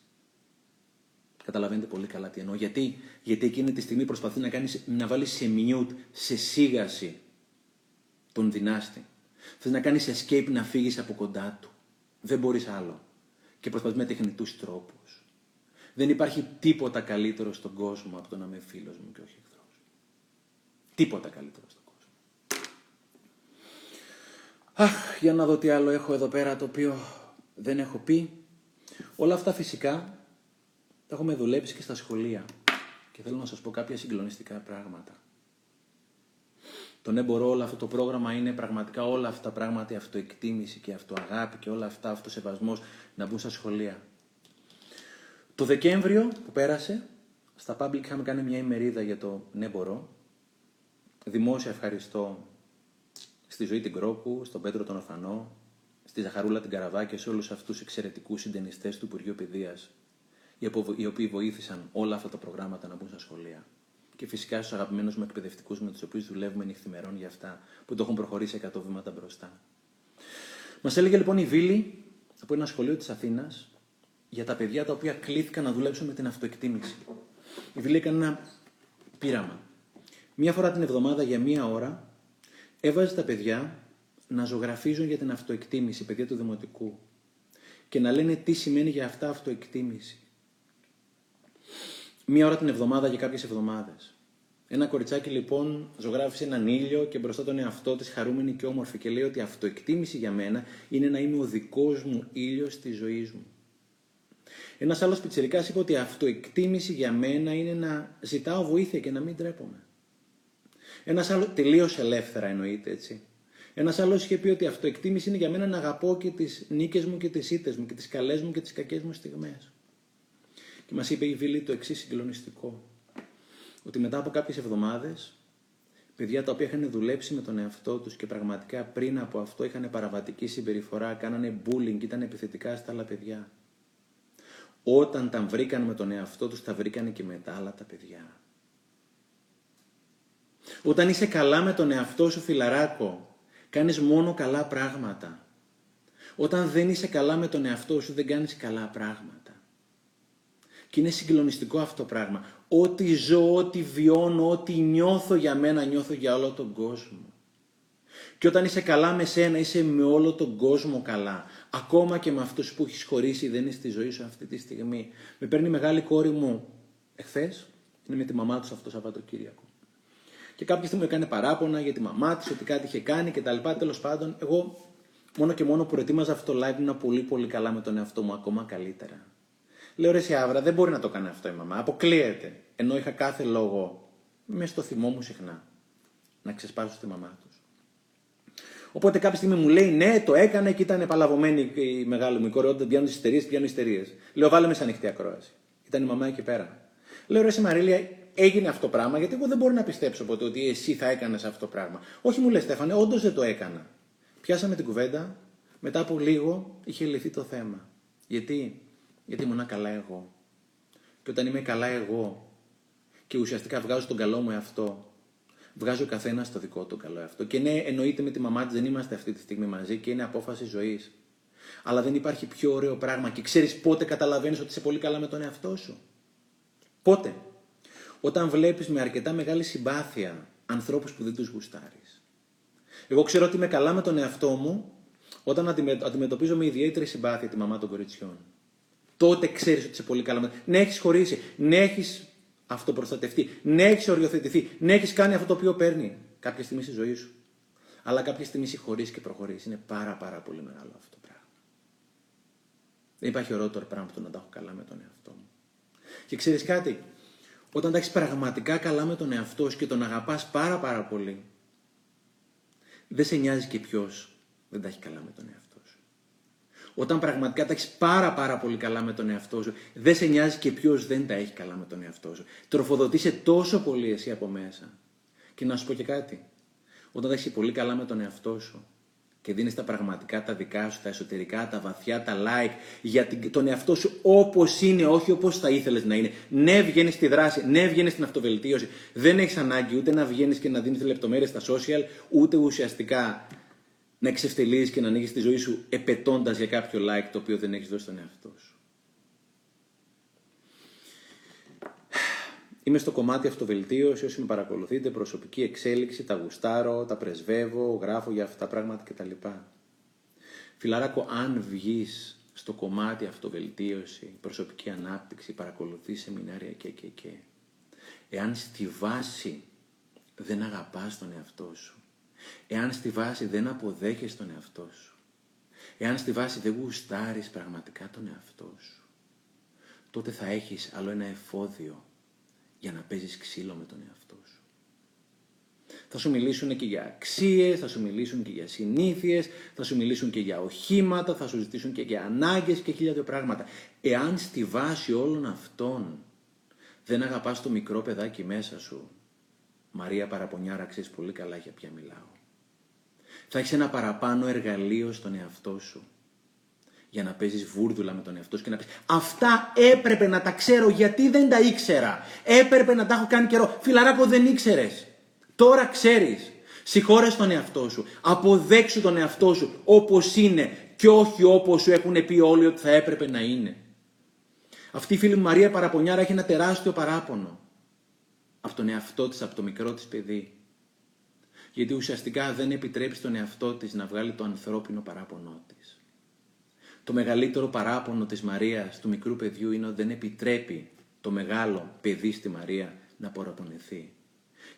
Καταλαβαίνετε πολύ καλά τι εννοώ. Γιατί, Γιατί εκείνη τη στιγμή προσπαθεί να, κάνεις, να βάλεις σε mute, σε σίγαση τον δυνάστη. Θες να κάνεις escape να φύγεις από κοντά του. Δεν μπορείς άλλο. Και προσπαθείς με τεχνητούς τρόπους. Δεν υπάρχει τίποτα καλύτερο στον κόσμο από το να είμαι φίλος μου και όχι εχθρός. Τίποτα καλύτερο στον κόσμο. Αχ, για να δω τι άλλο έχω εδώ πέρα το οποίο δεν έχω πει. Όλα αυτά φυσικά τα έχουμε δουλέψει και στα σχολεία. Και θέλω να σας πω κάποια συγκλονιστικά πράγματα. Το ναι μπορώ όλο αυτό το πρόγραμμα είναι πραγματικά όλα αυτά τα πράγματα, η αυτοεκτίμηση και η αυτοαγάπη και όλα αυτά, αυτοσεβασμός να μπουν στα σχολεία. Το Δεκέμβριο που πέρασε, στα Public είχαμε κάνει μια ημερίδα για το ναι μπορώ. Δημόσια ευχαριστώ στη Ζωή την Κρόκου, στον Πέτρο τον Ορφανό, στη Ζαχαρούλα την Καραβά και σε όλους αυτούς τους εξαιρετικούς συντενιστές του Υπουργείου Παιδείας οι οποίοι βοήθησαν όλα αυτά τα προγράμματα να μπουν στα σχολεία. Και φυσικά στους αγαπημένους μου εκπαιδευτικούς με τους οποίους δουλεύουμε νυχθημερών για αυτά που το έχουν προχωρήσει 100 βήματα μπροστά. Μας έλεγε λοιπόν η Βίλη από ένα σχολείο της Αθήνας για τα παιδιά τα οποία κλήθηκαν να δουλέψουν με την αυτοεκτίμηση. Η Βίλη έκανε ένα πείραμα. Μία φορά την εβδομάδα για μία ώρα έβαζε τα παιδιά να ζωγραφίζουν για την αυτοεκτίμηση, παιδιά του Δημοτικού, και να λένε τι σημαίνει για αυτά αυτοεκτίμηση μία ώρα την εβδομάδα για κάποιες εβδομάδες. Ένα κοριτσάκι λοιπόν ζωγράφησε έναν ήλιο και μπροστά τον εαυτό της χαρούμενη και όμορφη και λέει ότι αυτοεκτίμηση για μένα είναι να είμαι ο δικός μου ήλιος της ζωής μου. Ένας άλλος πιτσερικά είπε ότι αυτοεκτίμηση για μένα είναι να ζητάω βοήθεια και να μην τρέπομαι. Ένας άλλος, τελείως ελεύθερα εννοείται έτσι. Ένας άλλος είχε πει ότι αυτοεκτίμηση είναι για μένα να αγαπώ και τις νίκες μου και τις ήττες μου και τις καλές μου και τις κακές μου στιγμές. Και μας είπε η Βίλη το εξής συγκλονιστικό. Ότι μετά από κάποιες εβδομάδες, παιδιά τα οποία είχαν δουλέψει με τον εαυτό τους και πραγματικά πριν από αυτό είχαν παραβατική συμπεριφορά, κάνανε bullying, ήταν επιθετικά στα άλλα παιδιά. Όταν τα βρήκαν με τον εαυτό τους, τα βρήκαν και με τα άλλα τα παιδιά. Όταν είσαι καλά με τον εαυτό σου φιλαράκο, κάνεις μόνο καλά πράγματα. Όταν δεν είσαι καλά με τον εαυτό σου, δεν κάνεις καλά πράγματα. Και είναι συγκλονιστικό αυτό το πράγμα. Ό,τι ζω, ό,τι βιώνω, ό,τι νιώθω για μένα, νιώθω για όλο τον κόσμο. Και όταν είσαι καλά με σένα, είσαι με όλο τον κόσμο καλά. Ακόμα και με αυτούς που έχεις χωρίσει, δεν είναι στη ζωή σου αυτή τη στιγμή. Με παίρνει μεγάλη κόρη μου εχθές, είναι με τη μαμά του αυτό Σαββατοκύριακο. Και κάποια στιγμή μου έκανε παράπονα για τη μαμά της, ότι κάτι είχε κάνει κτλ. Τέλος πάντων, εγώ μόνο και μόνο που προετοίμαζα αυτό το live ήμουν πολύ πολύ καλά με τον εαυτό μου, ακόμα καλύτερα. Λέω ρε Σιάβρα, δεν μπορεί να το κάνει αυτό η μαμά. Αποκλείεται. Ενώ είχα κάθε λόγο, μες στο θυμό μου συχνά, να ξεσπάσω στη μαμά τους. Οπότε κάποια στιγμή μου λέει ναι, το έκανε και ήταν παλαβωμένη η μεγάλη μου η κόρη. Όταν πιάνουν τις ιστερίε, πιάνουν ιστερίε. Λέω βάλε με σαν ανοιχτή ακρόαση. Ήταν η μαμά εκεί πέρα. Λέω ρε Μαρίλια, έγινε αυτό το πράγμα, γιατί εγώ δεν μπορώ να πιστέψω ποτέ ότι εσύ θα έκανες αυτό το πράγμα. Όχι μου λε, Στέφανε, όντως δεν το έκανα. Πιάσαμε την κουβέντα, μετά από λίγο είχε λυθεί το θέμα. Γιατί; Γιατί ήμουν καλά εγώ. Και όταν είμαι καλά εγώ και ουσιαστικά βγάζω τον καλό μου εαυτό, βγάζω ο καθένας το δικό του καλό εαυτό. Και ναι, εννοείται με τη μαμά της δεν είμαστε αυτή τη στιγμή μαζί και είναι απόφαση ζωής. Αλλά δεν υπάρχει πιο ωραίο πράγμα. Και ξέρεις πότε καταλαβαίνεις ότι είσαι πολύ καλά με τον εαυτό σου. Πότε. Όταν βλέπεις με αρκετά μεγάλη συμπάθεια ανθρώπους που δεν τους γουστάρεις. Εγώ ξέρω ότι είμαι καλά με τον εαυτό μου όταν αντιμετωπίζω με ιδιαίτερη συμπάθεια τη μαμά των κοριτσιών τότε ξέρεις ότι είσαι πολύ καλά. Ναι, έχεις χωρίσει. Ναι, έχεις αυτοπροστατευτεί, ναι, έχεις οριοθετηθεί, ναι, έχεις κάνει αυτό το οποίο παίρνει κάποια στιγμή στη ζωή σου. Αλλά κάποια στιγμή συγχωρεί και προχωρείς. Είναι πάρα πάρα πολύ μεγάλο αυτό το πράγμα. Δεν υπάρχει ωραιότερο πράγμα από το να τα έχω καλά με τον εαυτό μου. Και ξέρεις κάτι, όταν τα έχεις πραγματικά καλά με τον εαυτό σου και τον αγαπάς πάρα πάρα πολύ, δεν σε νοιάζει και ποιος δεν τα έχει καλά με τον εαυτό σου. Όταν πραγματικά τα έχεις πάρα πάρα πολύ καλά με τον εαυτό σου, δεν σε νοιάζει και ποιος δεν τα έχει καλά με τον εαυτό σου. Τροφοδοτήσε τόσο πολύ εσύ από μέσα. Και να σου πω και κάτι. Όταν τα έχεις πολύ καλά με τον εαυτό σου και δίνεις τα πραγματικά τα δικά σου, τα εσωτερικά, τα βαθιά, τα like για τον εαυτό σου όπως είναι, όχι όπως θα ήθελες να είναι. Ναι, βγαίνεις στη δράση, ναι, βγαίνεις στην αυτοβελτίωση. Δεν έχεις ανάγκη ούτε να βγαίνεις και να δίνεις λεπτομέρειες στα social, ούτε ουσιαστικά να εξευτελίζεις και να ανοίγεις τη ζωή σου επετώντα για κάποιο like το οποίο δεν έχεις δώσει στον εαυτό σου. Είμαι στο κομμάτι αυτοβελτίωση, όσοι με παρακολουθείτε, προσωπική εξέλιξη, τα γουστάρω, τα πρεσβεύω, γράφω για αυτά τα πράγματα κτλ. Φιλαράκο, αν βγεις στο κομμάτι αυτοβελτίωση, προσωπική ανάπτυξη, παρακολουθείς σεμινάρια και και και, εάν στη βάση δεν αγαπάς τον εαυτό σου, εάν στη βάση δεν αποδέχεσαι τον εαυτό σου, εάν στη βάση δεν γουστάρεις πραγματικά τον εαυτό σου, τότε θα έχεις άλλο ένα εφόδιο για να παίζεις ξύλο με τον εαυτό σου. Θα σου μιλήσουν και για αξίες, θα σου μιλήσουν και για συνήθειες, θα σου μιλήσουν και για οχήματα, θα σου ζητήσουν και για ανάγκες και χίλια δύο πράγματα. Εάν στη βάση όλων αυτών δεν αγαπάς το μικρό παιδάκι μέσα σου, Μαρία Παραπονιάρα, ξέρεις πολύ καλά για ποια μιλάω. Θα έχεις ένα παραπάνω εργαλείο στον εαυτό σου για να παίζεις βούρδουλα με τον εαυτό σου και να πεις Αυτά έπρεπε να τα ξέρω γιατί δεν τα ήξερα. Έπρεπε να τα έχω κάνει καιρό. Φιλαράκο δεν ήξερες. Τώρα ξέρεις. Συγχώρες τον εαυτό σου. Αποδέξου τον εαυτό σου όπως είναι και όχι όπως σου έχουν πει όλοι ότι θα έπρεπε να είναι. Αυτή η φίλη μου Μαρία Παραπονιάρα έχει ένα τεράστιο παράπονο από τον εαυτό της, από το μικρό της παιδί. Γιατί ουσιαστικά δεν επιτρέπει στον εαυτό της να βγάλει το ανθρώπινο παράπονό της. Το μεγαλύτερο παράπονο της Μαρίας, του μικρού παιδιού, είναι ότι δεν επιτρέπει το μεγάλο παιδί στη Μαρία να παραπονεθεί.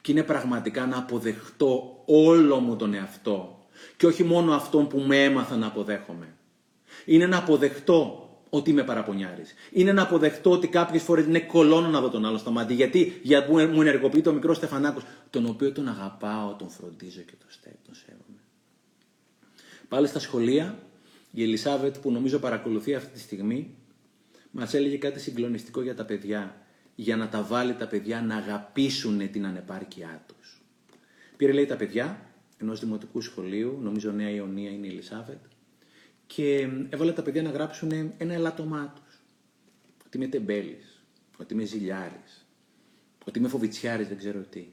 Και είναι πραγματικά να αποδεχτώ όλο μου τον εαυτό και όχι μόνο αυτόν που με έμαθα να αποδέχομαι. Είναι να αποδεχτώ ότι είμαι παραπονιάρης. Είναι να αποδεχτώ ότι κάποιες φορές είναι κολώνω να δω τον άλλο στα μάτια. Γιατί, γιατί μου ενεργοποιεί το μικρό Στεφανάκος, τον οποίο τον αγαπάω, τον φροντίζω και τον σέβομαι. Πάλι στα σχολεία η Ελισάβετ που νομίζω παρακολουθεί αυτή τη στιγμή μας έλεγε κάτι συγκλονιστικό για τα παιδιά για να τα βάλει τα παιδιά να αγαπήσουν την ανεπάρκειά τους. Πήρε λέει τα παιδιά ενός δημοτικού σχολείου, νομίζω Νέα Ιωνία είναι η Ελισάβετ, και έβαλε τα παιδιά να γράψουν ένα ελάττωμά τους. Ότι είμαι τεμπέλης, ότι είμαι ζηλιάρης, ότι είμαι φοβητσιάρης, δεν ξέρω τι.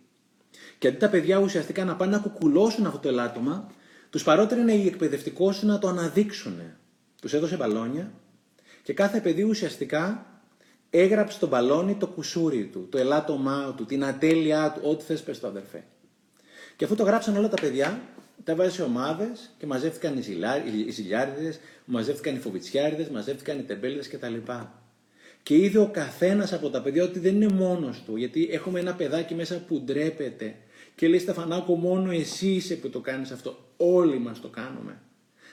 Και αντί τα παιδιά ουσιαστικά να πάνε να κουκουλώσουν αυτό το ελάττωμα, τους παρότερνε οι εκπαιδευτικό να το αναδείξουν. Τους έδωσε μπαλόνια και κάθε παιδί ουσιαστικά έγραψε στο μπαλόνι το κουσούρι του, το ελάττωμά του, την ατέλειά του, ό,τι θες πες το αδερφέ. Και αφού το γράψαν όλα τα παιδιά, τα βάζει σε ομάδες και μαζεύτηκαν οι ζηλιάριδες, μαζεύτηκαν οι φοβιτσιάριδε, μαζεύτηκαν οι τεμπέλιδες κτλ. Και είδε ο καθένας από τα παιδιά ότι δεν είναι μόνος του, γιατί έχουμε ένα παιδάκι μέσα που ντρέπεται και λέει Στεφανάκο μόνο εσύ είσαι που το κάνεις αυτό. Όλοι μας το κάνουμε.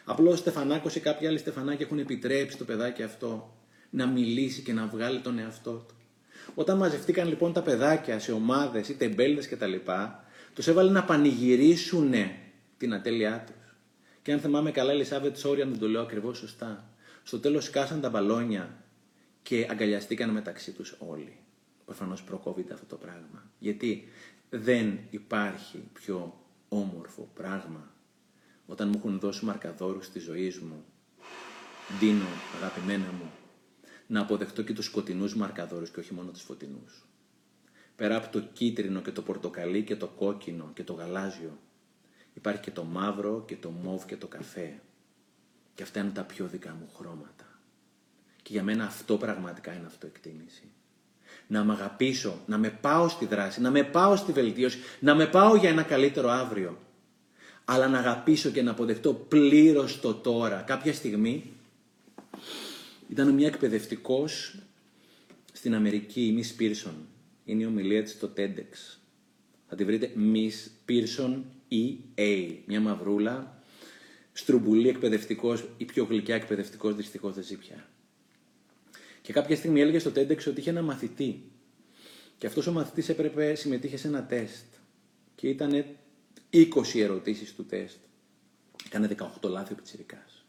Απλώς ο Στεφανάκος ή κάποιοι άλλοι Στεφανάκοι έχουν επιτρέψει το παιδάκι αυτό να μιλήσει και να βγάλει τον εαυτό του. Όταν μαζευτήκαν λοιπόν τα παιδάκια σε ομάδες ή τεμπέλδες κτλ. Τους έβαλε να πανηγυρίσουν την ατέλειά τους. Και αν θυμάμαι καλά, η Ελισάβετ Σόρια δεν το λέω ακριβώς σωστά. Στο τέλος σκάσαν τα μπαλόνια και αγκαλιαστήκαν μεταξύ τους όλοι. Προφανώς προκόβεται αυτό το πράγμα. Γιατί δεν υπάρχει πιο όμορφο πράγμα όταν μου έχουν δώσει μαρκαδόρους στη ζωή μου, δίνω αγαπημένα μου, να αποδεχτώ και τους σκοτεινούς μαρκαδόρους και όχι μόνο τους φωτεινούς. Πέρα από το κίτρινο και το πορτοκαλί και το κόκκινο και το γαλάζιο, υπάρχει και το μαύρο και το μόβ και το καφέ. Και αυτά είναι τα πιο δικά μου χρώματα. Και για μένα αυτό πραγματικά είναι αυτοεκτίμηση να με αγαπήσω, να με πάω στη δράση, να με πάω στη βελτίωση, να με πάω για ένα καλύτερο αύριο. Αλλά να αγαπήσω και να αποδεχτώ πλήρως το τώρα. Κάποια στιγμή ήταν μια εκπαιδευτικός στην Αμερική, η Miss Pearson, είναι η ομιλία της στο TEDx. Θα τη βρείτε Miss Pearson EA, μια μαυρούλα, στρουμπουλή εκπαιδευτικός, η πιο γλυκιά εκπαιδευτικός δυστυχώς δεν ζει πια. Και κάποια στιγμή έλεγε στο TEDx ότι είχε ένα μαθητή. Και αυτός ο μαθητής έπρεπε, συμμετείχε σε ένα τεστ. Και ήταν 20 ερωτήσεις του τεστ. Έκανε 18 λάθη ο Πιτσιρικάς.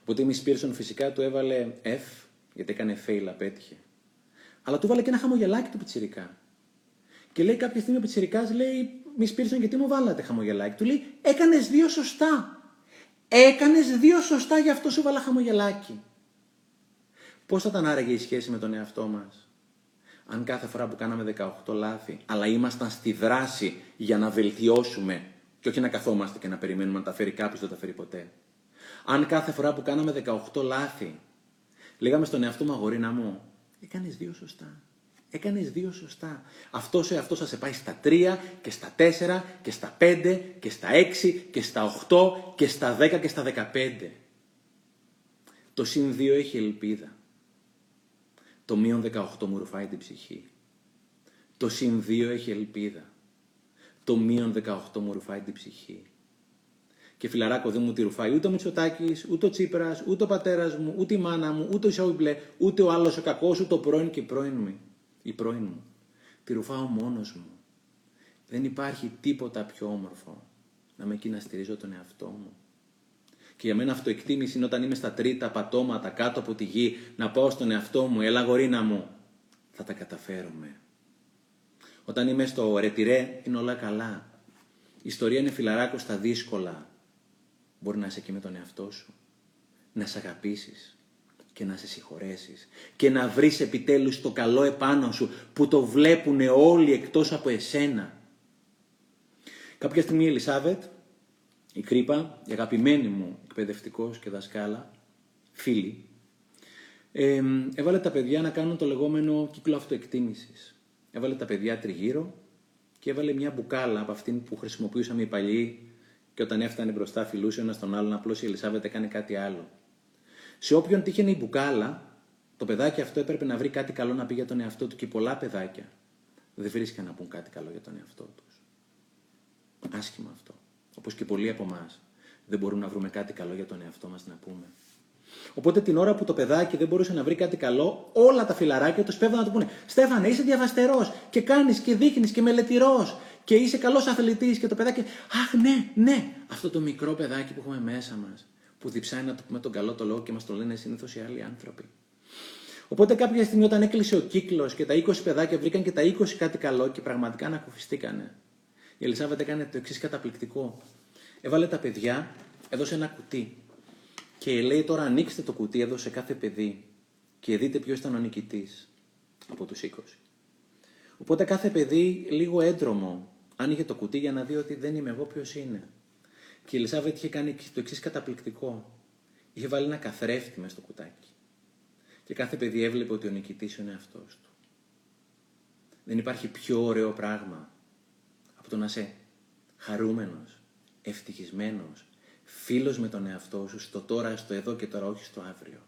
Οπότε η Miss Pearson φυσικά του έβαλε F, γιατί έκανε fail, απέτυχε. Αλλά του έβαλε και ένα χαμογελάκι του Πιτσιρικά. Και λέει κάποια στιγμή ο Πιτσιρικάς λέει, Miss Pearson, γιατί μου βάλατε χαμογελάκι. Του λέει, έκανες δύο σωστά. Έκανες δύο σωστά, γι' αυτό σου βάλα χαμογελάκι. Πώς θα ήταν άραγε η σχέση με τον εαυτό μας. Αν κάθε φορά που κάναμε 18 λάθη, αλλά ήμασταν στη δράση για να βελτιώσουμε και όχι να καθόμαστε και να περιμένουμε να τα φέρει κάποιος, δεν τα φέρει ποτέ. Αν κάθε φορά που κάναμε 18 λάθη, λέγαμε στον εαυτό μου αγορίνα μου, έκανες δύο σωστά. Έκανες δύο σωστά. Αυτό ο εαυτό θα σε πάει στα 3 και στα 4 και στα 5 και στα 6 και στα 8 και στα 10 και στα 15. Το συν 2 έχει ελπίδα. Το μείον 18 μου ρουφάει την ψυχή. Το συν 2 έχει ελπίδα. Το μείον 18 μου ρουφάει την ψυχή. Και φιλαράκο δεν μου τη ρουφάει ούτε ο Μητσοτάκης, ούτε ο Τσίπρας, ούτε ο πατέρας μου, ούτε η μάνα μου, ούτε ο Σόιμπλε, ούτε ο άλλος ο κακός, ούτε ο πρώην και η πρώην μου. Η πρώην μου. Τη ρουφάω μόνος μου. Δεν υπάρχει τίποτα πιο όμορφο να με εκεί να στηρίζω τον εαυτό μου. Και για μένα αυτοεκτίμηση είναι όταν είμαι στα τρίτα πατώματα κάτω από τη γη να πάω στον εαυτό μου, έλα γορίνα μου, θα τα καταφέρουμε. Όταν είμαι στο ρετυρέ είναι όλα καλά. Η ιστορία είναι φιλαράκο στα δύσκολα. Μπορεί να είσαι εκεί με τον εαυτό σου. Να σε αγαπήσεις και να σε συγχωρέσεις. Και να βρεις επιτέλους το καλό επάνω σου που το βλέπουν όλοι εκτός από εσένα. Κάποια στιγμή η Ελισάβετ η Κρύπα, η αγαπημένη μου εκπαιδευτικός και δασκάλα, φίλη, ε, έβαλε τα παιδιά να κάνουν το λεγόμενο κύκλο αυτοεκτίμησης. Έβαλε τα παιδιά τριγύρω και έβαλε μια μπουκάλα από αυτήν που χρησιμοποιούσαμε οι παλιοί και όταν έφτανε μπροστά φιλούσε ένας τον άλλον, απλώς η Ελισάβετ έκανε κάτι άλλο. Σε όποιον τύχαινε η μπουκάλα, το παιδάκι αυτό έπρεπε να βρει κάτι καλό να πει για τον εαυτό του και πολλά παιδάκια δεν βρίσκαν να πούν κάτι καλό για τον εαυτό τους. Άσχημα αυτό όπως και πολλοί από εμάς, δεν μπορούμε να βρούμε κάτι καλό για τον εαυτό μας να πούμε. Οπότε την ώρα που το παιδάκι δεν μπορούσε να βρει κάτι καλό, όλα τα φιλαράκια τους σπέβδαν να του πούνε Στέφανε, είσαι διαβαστερός και κάνεις και δείχνεις και μελετηρός και είσαι καλός αθλητής. Και το παιδάκι, Αχ, ναι, ναι, αυτό το μικρό παιδάκι που έχουμε μέσα μας, που διψάει να το πούμε τον καλό το λόγο και μας το λένε συνήθως οι άλλοι άνθρωποι. Οπότε κάποια στιγμή όταν έκλεισε ο κύκλος και τα 20 παιδάκια βρήκαν και τα 20 κάτι καλό και πραγματικά ανακουφιστήκανε, η Ελισάβετ έκανε το εξής καταπληκτικό. Έβαλε τα παιδιά, έδωσε ένα κουτί. Και λέει τώρα ανοίξτε το κουτί εδώ σε κάθε παιδί και δείτε ποιος ήταν ο νικητής από τους 20. Οπότε κάθε παιδί λίγο έντρομο άνοιγε το κουτί για να δει ότι δεν είμαι εγώ ποιος είναι. Και η Ελισάβετ είχε κάνει το εξής καταπληκτικό. Είχε βάλει ένα καθρέφτη μέσα στο κουτάκι. Και κάθε παιδί έβλεπε ότι ο νικητής είναι αυτός του. Δεν υπάρχει πιο ωραίο πράγμα από το να είσαι χαρούμενος, ευτυχισμένος, φίλος με τον εαυτό σου στο τώρα, στο εδώ και τώρα, όχι στο αύριο.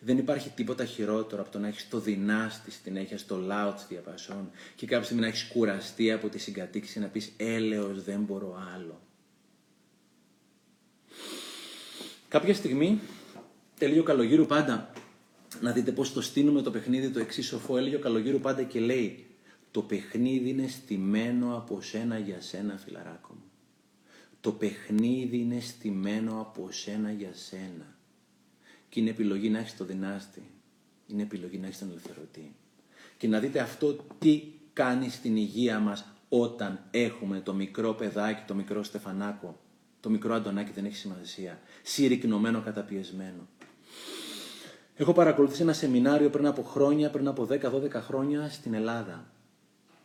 Δεν υπάρχει τίποτα χειρότερο από το να έχεις το δυνάστη στην έχεια, στο loud διαπασών και κάποια στιγμή να έχεις κουραστεί από τη συγκατοίκηση να πεις έλεος δεν μπορώ άλλο. Κάποια στιγμή, τελείω καλογύρου πάντα, να δείτε πώς το στείνουμε το παιχνίδι το εξής σοφό, έλεγε ο καλογύρου πάντα και λέει το παιχνίδι είναι στημένο από σένα για σένα φιλαράκο μου. Το παιχνίδι είναι στημένο από σένα για σένα. Και είναι επιλογή να έχεις το δυνάστη. Είναι επιλογή να έχεις τον ελευθερωτή. Και να δείτε αυτό τι κάνει στην υγεία μας όταν έχουμε το μικρό παιδάκι, το μικρό Στεφανάκο, το μικρό Αντωνάκι δεν έχει σημασία, συρρυκνωμένο, καταπιεσμένο. Έχω παρακολουθήσει ένα σεμινάριο πριν από χρόνια, πριν από 10-12 χρόνια στην Ελλάδα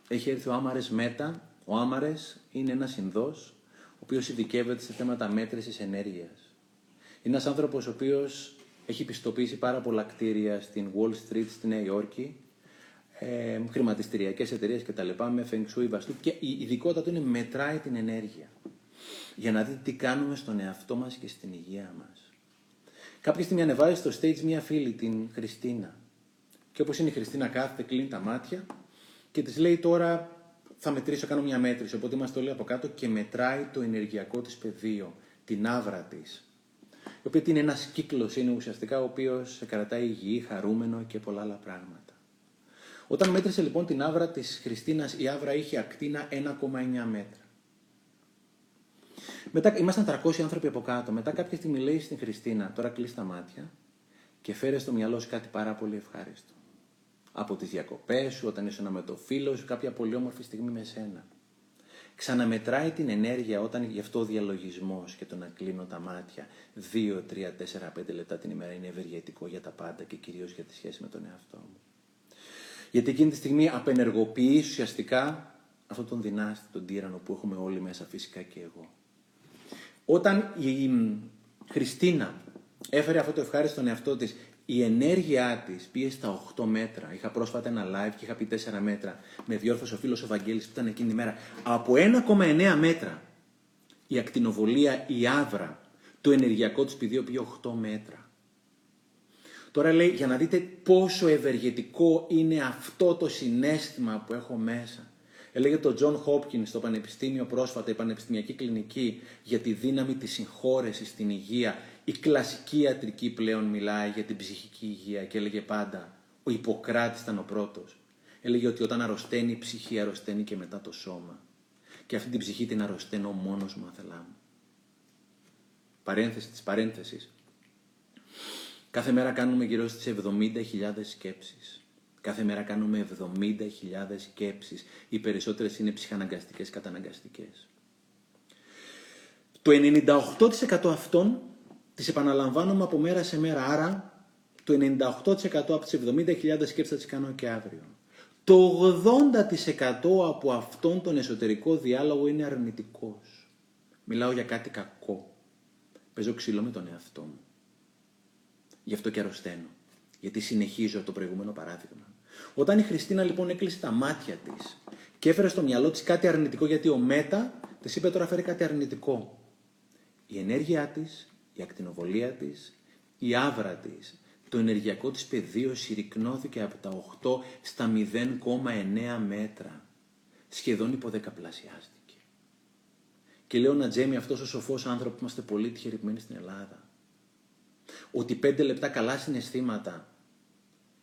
έχει έρθει ο Άμαρες Μέτα. Ο Άμαρες είναι ένας Ινδός, ο οποίος ειδικεύεται σε θέματα μέτρησης ενέργειας. Είναι ένας άνθρωπος ο οποίος έχει πιστοποιήσει πάρα πολλά κτίρια στην Wall Street, στη Νέα Υόρκη, ε, χρηματιστηριακές εταιρείες κτλ. με φεγγσούι βαστού και η ειδικότητα του είναι μετράει την ενέργεια. Για να δείτε τι κάνουμε στον εαυτό μας και στην υγεία μας. Κάποια στιγμή ανεβάζει στο stage μία φίλη, την Χριστίνα. Και όπως είναι η Χριστίνα κάθεται, κλείνει τα μάτια Και της λέει τώρα θα μετρήσω, κάνω μια μέτρηση. Οπότε είμαστε όλοι από κάτω και μετράει το ενεργειακό της πεδίο, την άβρα της. Η οποία είναι ένας κύκλος, είναι ουσιαστικά ο οποίος σε κρατάει υγιή, χαρούμενο και πολλά άλλα πράγματα. Όταν μέτρησε λοιπόν την άβρα της Χριστίνας, η άβρα είχε ακτίνα 1,9 μέτρα. Μετά, ήμασταν 300 άνθρωποι από κάτω. Μετά κάποια στιγμή λέει στην Χριστίνα, τώρα κλείσει τα μάτια και φέρε στο μυαλό σου κάτι πάρα πολύ ευχάριστο. Από τις διακοπές σου, όταν ήσουν με το φίλο σου, κάποια πολύ όμορφη στιγμή με σένα. Ξαναμετράει την ενέργεια όταν γι' αυτό ο διαλογισμός και το να κλείνω τα μάτια 2, 3, 4, 5 λεπτά την ημέρα είναι ευεργετικό για τα πάντα και κυρίως για τη σχέση με τον εαυτό μου. Γιατί εκείνη τη στιγμή απενεργοποιεί ουσιαστικά αυτόν τον δυνάστη, τον τύρανο που έχουμε όλοι μέσα, φυσικά και εγώ. Όταν η Χριστίνα έφερε αυτό το ευχάριστο στον εαυτό της, η ενέργειά της πήγε στα 8 μέτρα. Είχα πρόσφατα ένα live και είχα πει 4 μέτρα. Με διόρθωσε ο φίλος ο Βαγγέλης που ήταν εκείνη τη μέρα. Από 1,9 μέτρα η ακτινοβολία, η άβρα, το ενεργειακό της πηδίο πήγε 8 μέτρα. Τώρα λέει για να δείτε πόσο ευεργετικό είναι αυτό το συνέστημα που έχω μέσα. Έλεγε το John Hopkins στο Πανεπιστήμιο πρόσφατα, η Πανεπιστημιακή Κλινική, για τη δύναμη της συγχώρεσης στην υγεία. Η κλασική ιατρική πλέον μιλάει για την ψυχική υγεία και έλεγε πάντα, ο Ιπποκράτης ήταν ο πρώτος. Έλεγε ότι όταν αρρωσταίνει η ψυχή, αρρωσταίνει και μετά το σώμα. Και αυτή την ψυχή την αρρωσταίνω μόνος μου, αθελά μου. Παρένθεση της παρένθεσης. Κάθε μέρα κάνουμε γύρω στις 70.000 σκέψεις. Κάθε μέρα κάνουμε 70.000 σκέψεις. Οι περισσότερες είναι ψυχαναγκαστικές, καταναγκαστικές. Το 98% αυτών τις επαναλαμβάνουμε από μέρα σε μέρα. Άρα το 98% από τις 70.000 σκέψεις θα τις κάνω και αύριο. Το 80% από αυτόν τον εσωτερικό διάλογο είναι αρνητικός. Μιλάω για κάτι κακό. Παίζω ξύλο με τον εαυτό μου. Γι' αυτό και αρρωσταίνω. Γιατί συνεχίζω το προηγούμενο παράδειγμα. Όταν η Χριστίνα λοιπόν έκλεισε τα μάτια της και έφερε στο μυαλό της κάτι αρνητικό, γιατί ο Μέτα της είπε τώρα φέρει κάτι αρνητικό. Η ενέργειά της, η ακτινοβολία της, η άβρα της, το ενεργειακό της πεδίο συρρυκνώθηκε από τα 8 στα 0,9 μέτρα. Σχεδόν υποδεκαπλασιάστηκε. Και λέω να Τζέμι, αυτός ο σοφός άνθρωπος που είμαστε πολύ τυχερημένοι στην Ελλάδα, ότι πέντε λεπτά καλά συναισθήματα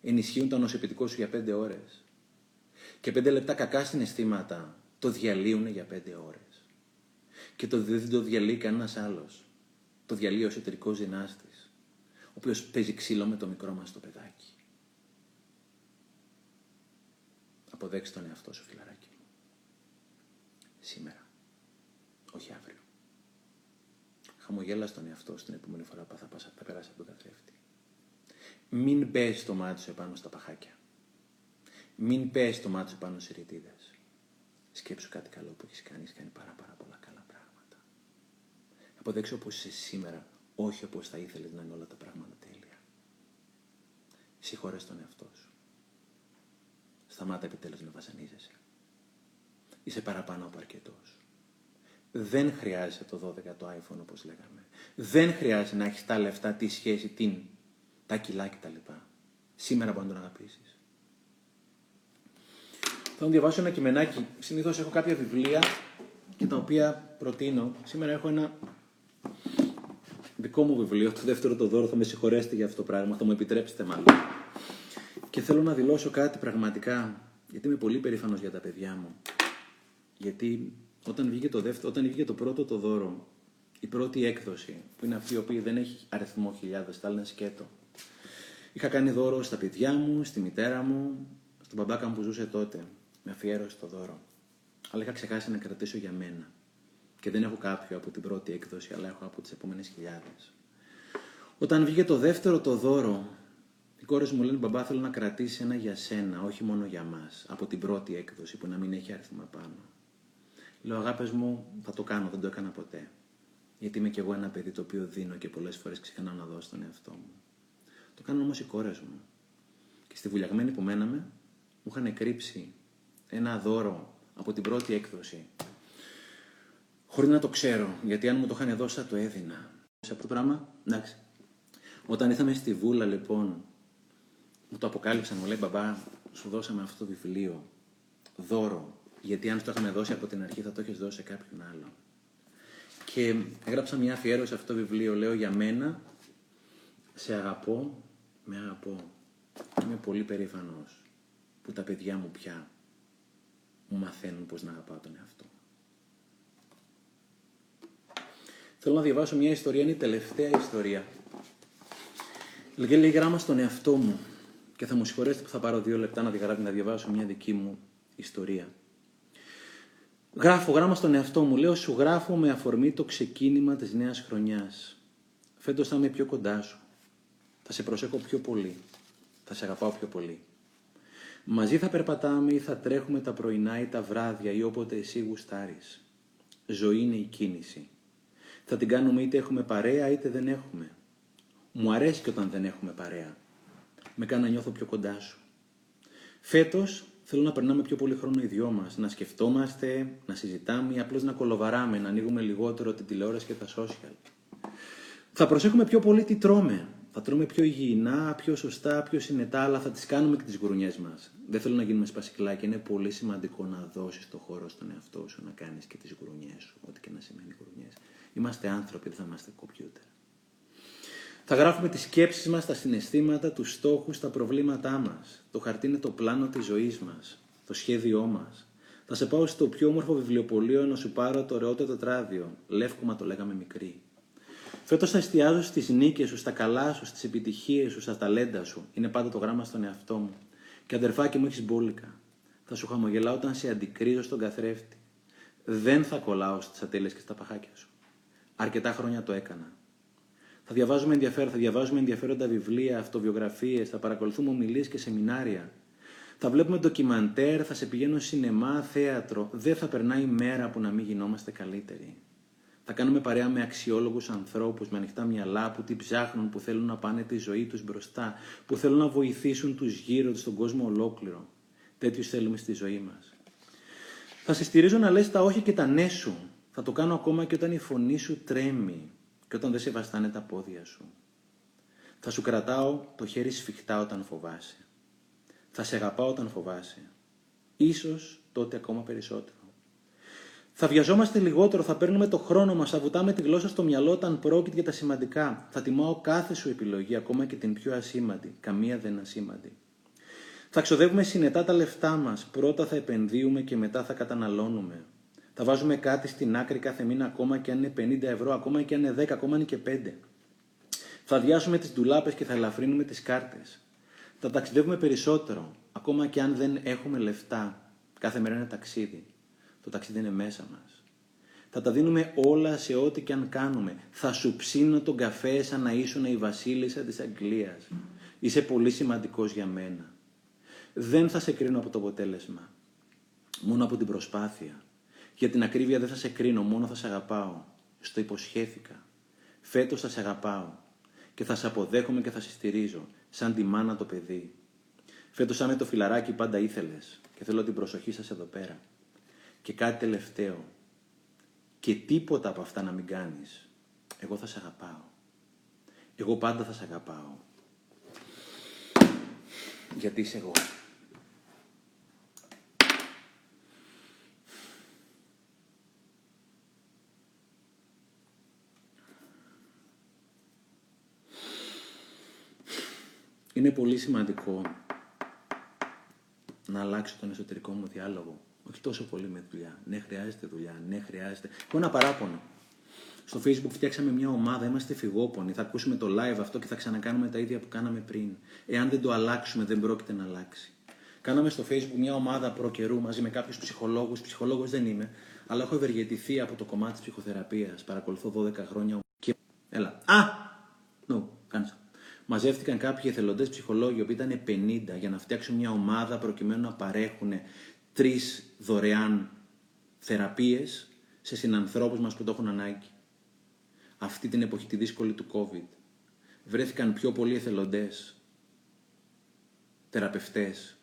ενισχύουν το νοσοποιητικό σου για πέντε ώρες. Και πέντε λεπτά κακά συναισθήματα το διαλύουν για πέντε ώρες. Και το δεν το διαλύει κανένας άλλος. Το διαλύει ο εσωτερικός δυνάστης, ο οποίος παίζει ξύλο με το μικρό μας το παιδάκι. Αποδέξτε τον εαυτό σου, φιλαράκι μου. Σήμερα. Όχι αύριο. Χαμογέλα στον εαυτό σου την επόμενη φορά που θα, θα περάσεις από τον καθρέφτη. Μην πέσει το μάτι σου επάνω στα παχάκια. Μην πέσει το μάτι σου επάνω σε ρητίδες. Σκέψου κάτι καλό που έχεις κάνει, κάνει πάρα, πάρα πολλά καλά πράγματα. Αποδέξω όπω είσαι σήμερα, όχι όπως θα ήθελες να είναι όλα τα πράγματα τέλεια. Συγχωρέ τον εαυτό σου. Σταμάτα επιτέλους να βασανίζεσαι. Είσαι παραπάνω από αρκετός. Δεν χρειάζεται το 12 το iPhone όπως λέγαμε. Δεν χρειάζεται να έχεις τα λεφτά, τη σχέση, την τα κιλά κτλ. Σήμερα μπορεί να τον αγαπήσεις. Θα διαβάσω ένα κειμενάκι. Συνήθως έχω κάποια βιβλία και τα οποία προτείνω. Σήμερα έχω ένα δικό μου βιβλίο, το δεύτερο το δώρο. Θα με συγχωρέσετε για αυτό το πράγμα, θα μου επιτρέψετε μάλλον. Και θέλω να δηλώσω κάτι πραγματικά, γιατί είμαι πολύ περήφανος για τα παιδιά μου. Γιατί όταν βγήκε το, δεύτερο, όταν βγήκε το πρώτο το δώρο, η πρώτη έκδοση, που είναι αυτή η οποία δεν έχει αριθμό χιλιάδες, τα λένε σκέτο, Είχα κάνει δώρο στα παιδιά μου, στη μητέρα μου, στον μπαμπάκα μου που ζούσε τότε. Με αφιέρωσε το δώρο. Αλλά είχα ξεχάσει να κρατήσω για μένα. Και δεν έχω κάποιο από την πρώτη έκδοση, αλλά έχω από τις επόμενες χιλιάδες. Όταν βγήκε το δεύτερο το δώρο, οι κόρε μου λένε: Μπαμπά, θέλω να κρατήσεις ένα για σένα, όχι μόνο για μας. Από την πρώτη έκδοση που να μην έχει αριθμό πάνω. Λέω: Αγάπες μου, θα το κάνω, δεν το έκανα ποτέ. Γιατί είμαι κι εγώ ένα παιδί το οποίο δίνω και πολλές φορές ξεχνάω να δώσω τον εαυτό μου. Το κάνουν όμως οι κόρες μου. Και στη βουλιαγμένη που μέναμε, μου είχαν κρύψει ένα δώρο από την πρώτη έκδοση. Χωρίς να το ξέρω, γιατί αν μου το είχαν δώσει θα το έδινα. Σε αυτό το πράγμα, εντάξει. Όταν ήρθαμε στη βούλα, λοιπόν, μου το αποκάλυψαν, μου λέει μπαμπά, σου δώσαμε αυτό το βιβλίο. δώρο. Γιατί αν το είχαμε δώσει από την αρχή θα το έχεις δώσει σε κάποιον άλλο. Και έγραψα μια αφιέρωση σε αυτό το βιβλίο, λέω για μένα, σε αγαπώ, με αγαπώ. Είμαι πολύ περήφανος που τα παιδιά μου πια μου μαθαίνουν πώς να αγαπάω τον εαυτό. Θέλω να διαβάσω μια ιστορία, είναι η τελευταία ιστορία. Λέγε λέει γράμμα στον εαυτό μου και θα μου συγχωρέσετε που θα πάρω δύο λεπτά να, να διαβάσω μια δική μου ιστορία. Γράφω γράμμα στον εαυτό μου, λέω σου γράφω με αφορμή το ξεκίνημα της νέας χρονιάς. Φέτος θα είμαι πιο κοντά σου. Θα σε προσέχω πιο πολύ. Θα σε αγαπάω πιο πολύ. Μαζί θα περπατάμε ή θα τρέχουμε τα πρωινά ή τα βράδια ή όποτε εσύ γουστάρεις. Ζωή είναι η κίνηση. Θα την κάνουμε είτε έχουμε παρέα είτε δεν έχουμε. Μου αρέσει και όταν δεν έχουμε παρέα. Με κάνει να νιώθω πιο κοντά σου. Φέτος θέλω να περνάμε πιο πολύ χρόνο οι δυο μας, να σκεφτόμαστε, να συζητάμε ή απλώς να κολοβαράμε, να ανοίγουμε λιγότερο την τηλεόραση και τα social. Θα προσέχουμε πιο πολύ τι τρώμε, θα τρώμε πιο υγιεινά, πιο σωστά, πιο συνετά, αλλά θα τις κάνουμε και τις γρουνιέ μας. Δεν θέλω να γίνουμε σπασικλάκια. Είναι πολύ σημαντικό να δώσεις το χώρο στον εαυτό σου να κάνεις και τις γρουνιέ σου, ό,τι και να σημαίνει γρουνιέ. Είμαστε άνθρωποι, δεν θα είμαστε κομπιούτερ. Θα γράφουμε τις σκέψεις μας, τα συναισθήματα, τους στόχους, τα προβλήματά μας. Το χαρτί είναι το πλάνο της ζωής μας, το σχέδιό μας. Θα σε πάω στο πιο όμορφο βιβλιοπωλείο να σου πάρω το ωραιότερο τετράδιο. Λεύκομα το λέγαμε μικρή. Φέτος θα εστιάζω στις νίκες σου, στα καλά σου, στις επιτυχίες σου, στα ταλέντα σου. Είναι πάντα το γράμμα στον εαυτό μου. Και αδερφάκι μου έχεις μπόλικα. Θα σου χαμογελάω όταν σε αντικρίζω στον καθρέφτη. Δεν θα κολλάω στις ατέλειες και στα παχάκια σου. Αρκετά χρόνια το έκανα. Θα διαβάζουμε, ενδιαφέρον, θα διαβάζουμε ενδιαφέροντα βιβλία, αυτοβιογραφίες, θα παρακολουθούμε ομιλίες και σεμινάρια. Θα βλέπουμε ντοκιμαντέρ, θα σε πηγαίνω σινεμά, θέατρο. Δεν θα περνάει μέρα που να μην γινόμαστε καλύτεροι. Θα κάνουμε παρέα με αξιόλογους ανθρώπους, με ανοιχτά μυαλά, που τι ψάχνουν, που θέλουν να πάνε τη ζωή τους μπροστά, που θέλουν να βοηθήσουν τους γύρω τους, τον κόσμο ολόκληρο. Τέτοιους θέλουμε στη ζωή μας. Θα σε στηρίζω να λες τα όχι και τα ναι σου. Θα το κάνω ακόμα και όταν η φωνή σου τρέμει και όταν δεν σε βαστάνε τα πόδια σου. Θα σου κρατάω το χέρι σφιχτά όταν φοβάσαι. Θα σε αγαπάω όταν φοβάσαι. Ίσως τότε ακόμα περισσότερο. Θα βιαζόμαστε λιγότερο, θα παίρνουμε το χρόνο μας, θα βουτάμε τη γλώσσα στο μυαλό όταν πρόκειται για τα σημαντικά. Θα τιμάω κάθε σου επιλογή, ακόμα και την πιο ασήμαντη. Καμία δεν είναι ασήμαντη. Θα ξοδεύουμε συνετά τα λεφτά μας. Πρώτα θα επενδύουμε και μετά θα καταναλώνουμε. Θα βάζουμε κάτι στην άκρη κάθε μήνα, ακόμα και αν είναι 50 ευρώ, ακόμα και αν είναι 10, ακόμα αν είναι και 5. Θα αδειάσουμε τις ντουλάπες και θα ελαφρύνουμε τις κάρτες. Θα ταξιδεύουμε περισσότερο, ακόμα και αν δεν έχουμε λεφτά. Κάθε μέρα είναι ταξίδι. Το ταξίδι είναι μέσα μας. Θα τα δίνουμε όλα σε ό,τι και αν κάνουμε. Θα σου ψήνω τον καφέ σαν να ήσουν η βασίλισσα της Αγγλίας. Είσαι πολύ σημαντικός για μένα. Δεν θα σε κρίνω από το αποτέλεσμα. Μόνο από την προσπάθεια. Για την ακρίβεια δεν θα σε κρίνω, μόνο θα σε αγαπάω. Στο υποσχέθηκα. Φέτος θα σε αγαπάω. Και θα σε αποδέχομαι και θα σε στηρίζω. Σαν τη μάνα το παιδί. Φέτος σαν το φιλαράκι πάντα ήθελες. Και θέλω την προσοχή σας εδώ πέρα. Και κάτι τελευταίο. Και τίποτα από αυτά να μην κάνεις. Εγώ θα σε αγαπάω. Εγώ πάντα θα σε αγαπάω. Γιατί είσαι εγώ. Είναι πολύ σημαντικό να αλλάξω τον εσωτερικό μου διάλογο όχι τόσο πολύ με δουλειά. Ναι, χρειάζεται δουλειά. Ναι, χρειάζεται. Έχω ένα παράπονο. Στο Facebook φτιάξαμε μια ομάδα, είμαστε φυγόπονοι. Θα ακούσουμε το live αυτό και θα ξανακάνουμε τα ίδια που κάναμε πριν. Εάν δεν το αλλάξουμε, δεν πρόκειται να αλλάξει. Κάναμε στο Facebook μια ομάδα προ καιρού μαζί με κάποιους ψυχολόγους. Ψυχολόγος δεν είμαι, αλλά έχω ευεργετηθεί από το κομμάτι της ψυχοθεραπείας. Παρακολουθώ 12 χρόνια. Και... Έλα. Α! Νο, no, Μαζεύτηκαν κάποιοι εθελοντές ψυχολόγοι, που ήταν 50, για να φτιάξουν μια ομάδα προκειμένου να παρέχουν τρεις δωρεάν θεραπείες σε συνανθρώπους μας που το έχουν ανάγκη. Αυτή την εποχή τη δύσκολη του COVID βρέθηκαν πιο πολλοί εθελοντές, θεραπευτές,